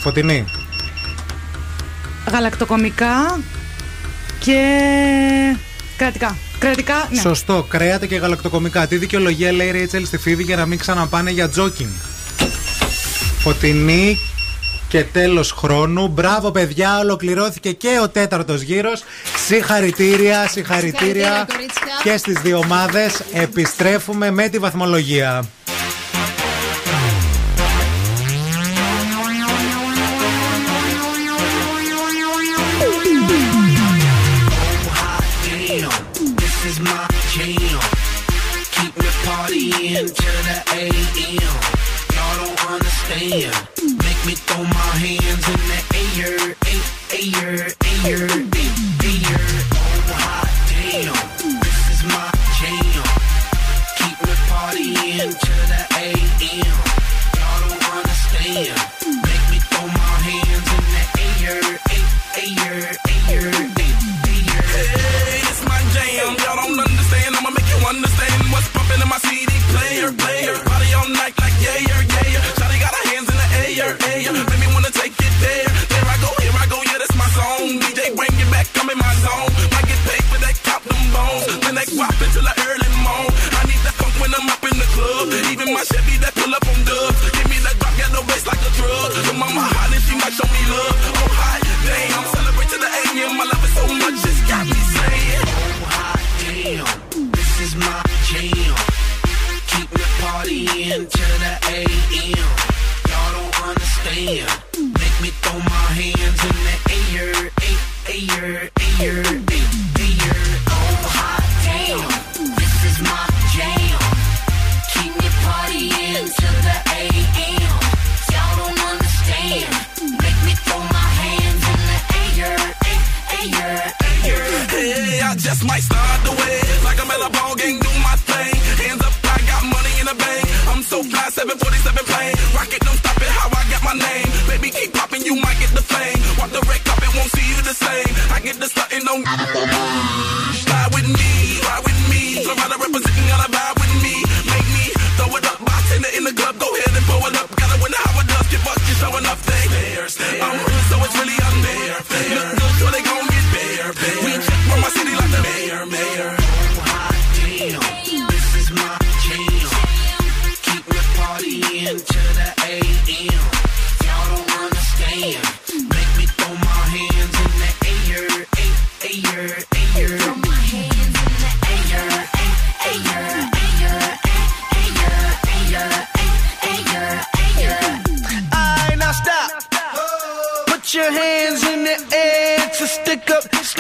Φωτεινή. Γαλακτοκομικά και κρατικά. Κρατικά, ναι. Σωστό. Κρέατα και γαλακτοκομικά. Τι δικαιολογία λέει η Ρέιτσελ στη Φίβη για να μην ξαναπάνε για τζόκινγκ; Φωτεινή και τέλος χρόνου. Μπράβο, παιδιά. Ολοκληρώθηκε και ο τέταρτος γύρος. Συγχαρητήρια, συγχαρητήρια κορίτσια. και στις δύο ομάδες. Επιστρέφουμε με τη βαθμολογία.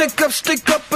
Stick up, stick up,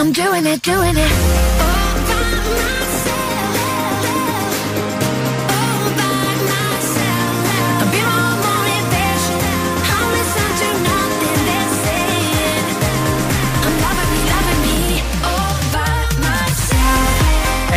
I'm doing it, doing it.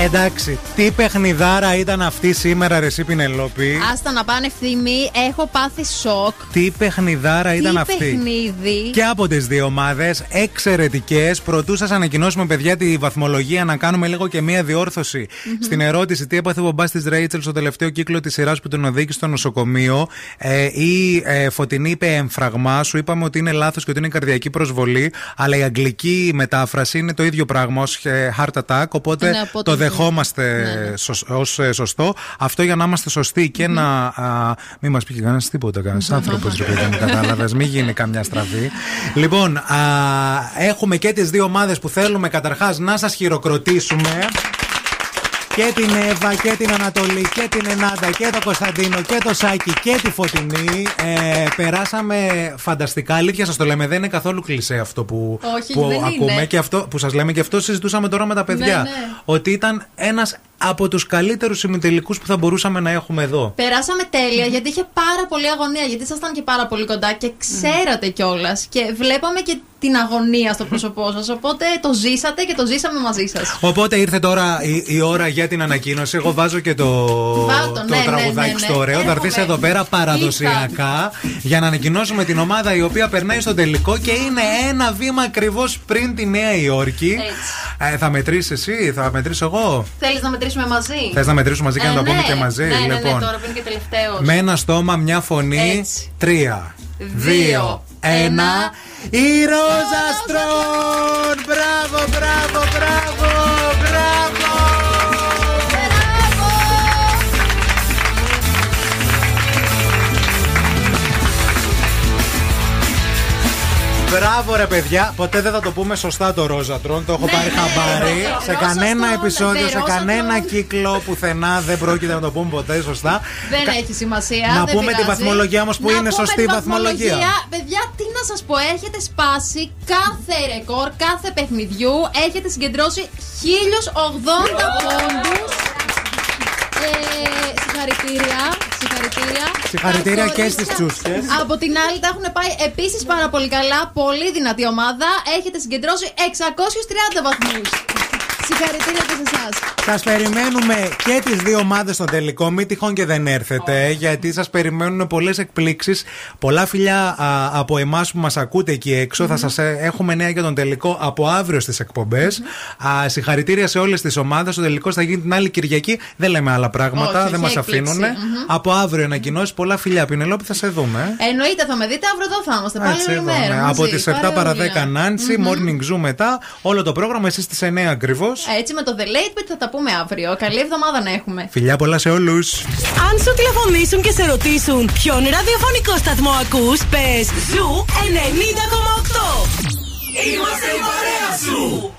Εντάξει, τι παιχνιδάρα ήταν αυτή σήμερα, ρε εσύ Πινελόπη; Άστα να πάνε ευθύμη, έχω πάθει σοκ. Τι παιχνιδάρα ήταν Τι αυτή; παιχνίδι; Και από τις δύο ομάδες, εξαιρετικές. Προτού σας ανακοινώσουμε, παιδιά, τη βαθμολογία, να κάνουμε λίγο και μία διόρθωση στην ερώτηση τι έπαθε ο μπαμπά τη Ρέιτσελ στο τελευταίο κύκλο της σειράς που τον οδήγησε στο νοσοκομείο. Ε, η ε, Φωτεινή είπε εμφραγμά, σου είπαμε ότι είναι λάθος και ότι είναι καρδιακή προσβολή. Αλλά η αγγλική μετάφραση είναι το ίδιο πράγμα ως heart attack. Οπότε Ναι, από το ό,τι δεχόμαστε ως ε, σωστό. Αυτό για να είμαστε σωστοί και να. α, μην μας πει κανένας τίποτα, κανένας άνθρωπος, ρε παιδί μου, κατάλαβες. Μην γίνει καμιά στραβή. λοιπόν, α, έχουμε και τις δύο ομάδες που θέλουμε καταρχάς να σας χειροκροτήσουμε. Και την Εύα και την Ανατολή και την Ενάντα και τον Κωνσταντίνο και το Σάκη και τη Φωτεινή. Ε, περάσαμε φανταστικά. Αλήθεια σας το λέμε, δεν είναι καθόλου κλεισέ αυτό που, Όχι, που δεν είναι. ακούμε και αυτό που σας λέμε και αυτό συζητούσαμε τώρα με τα παιδιά. Ναι, ναι. Ότι ήταν ένας από τους καλύτερους ημιτελικούς που θα μπορούσαμε να έχουμε εδώ. Περάσαμε τέλεια γιατί είχε πάρα πολύ αγωνία. Γιατί ήσασταν και πάρα πολύ κοντά και ξέρατε κιόλας. Και βλέπαμε και την αγωνία στο πρόσωπό σας. Οπότε το ζήσατε και το ζήσαμε μαζί σας. Οπότε ήρθε τώρα η, η ώρα για την ανακοίνωση. Εγώ βάζω και το, Βάλ' το, το ναι, ναι, τραγουδάκι ναι, ναι. στο ωραίο. Θα έρθεις Έρχομαι. εδώ πέρα παραδοσιακά για να ανακοινώσουμε την ομάδα η οποία περνάει στο τελικό και είναι ένα βήμα ακριβώς πριν τη Νέα Υόρκη. Ε, θα μετρήσεις εσύ, θα μετρήσω εγώ; Θέλεις να μετρήσουμε μαζί. Θες να μετρήσουμε μαζί και να Ε, τα πούμε ναι. και μαζί; Ναι, ναι, ναι, λοιπόν, τώρα που είναι και τελευταίος. με ένα στόμα, μια φωνή. Έτσι. Τρία, δύο, ένα. Η Ρόζα Στρόν! Μπράβο, μπράβο, μπράβο, μπράβο! Μπράβο ρε παιδιά, ποτέ δεν θα το πούμε σωστά το Ρόζατρον. Το έχω πάρει χαμπάρι. Σε κανένα επεισόδιο, σε κανένα κύκλο πουθενά δεν πρόκειται να το πούμε ποτέ σωστά. Δεν Κα- έχει σημασία. Να δεν πούμε τη πειράζει. βαθμολογία όμως που Να είναι πούμε σωστή τη βαθμολογία. Παιδιά, τι να σας πω, έχετε σπάσει κάθε ρεκόρ, κάθε παιχνιδιού. Έχετε συγκεντρώσει 1080 πόντους. Ε, συγχαρητήρια. Συγχαρητήρια. Συγχαρητήρια και Καθορίστα- στις τσούσκες. Από την άλλη, τα έχουν πάει επίσης πάρα πολύ καλά. Πολύ δυνατή ομάδα. Έχετε συγκεντρώσει 630 βαθμούς. Συγχαρητήρια και σε εσάς. Σας περιμένουμε και τις δύο ομάδες στο τελικό. Μην τυχόν και δεν έρθετε, γιατί σας περιμένουν πολλές εκπλήξεις. Πολλά φιλιά α, από εμάς που μας ακούτε εκεί έξω. Θα σας έχουμε νέα για τον τελικό από αύριο στις εκπομπές. Συγχαρητήρια σε όλες τις ομάδες. Ο τελικό θα γίνει την άλλη Κυριακή. Δεν λέμε άλλα πράγματα, Όχι, δεν όχι, μας έκπληξη. αφήνουν. Μμμ. Από αύριο ανακοινώσεις. Πολλά φιλιά. Πινελόπη, θα σε δούμε. ε. Εννοείται, θα με δείτε αύριο εδώ θα είμαστε. Πάλι Έτσι, όλη εδώ, μέρα. ναι. μαζί, Από τις 7 παρα 10 παρεούλια. Νάντσι, Μμμ. morning zoo μετά. Όλο το πρόγραμμα εσείς στις 9 ακριβώς. Έτσι με το The Late Bit θα τα πούμε αύριο. Καλή εβδομάδα να έχουμε. Φιλιά πολλά σε όλους. Αν σου τηλεφωνήσουν και σε ρωτήσουν ποιον ραδιοφωνικό σταθμό ακούς, πες Zoo 90,8. Είμαστε η παρέα σου.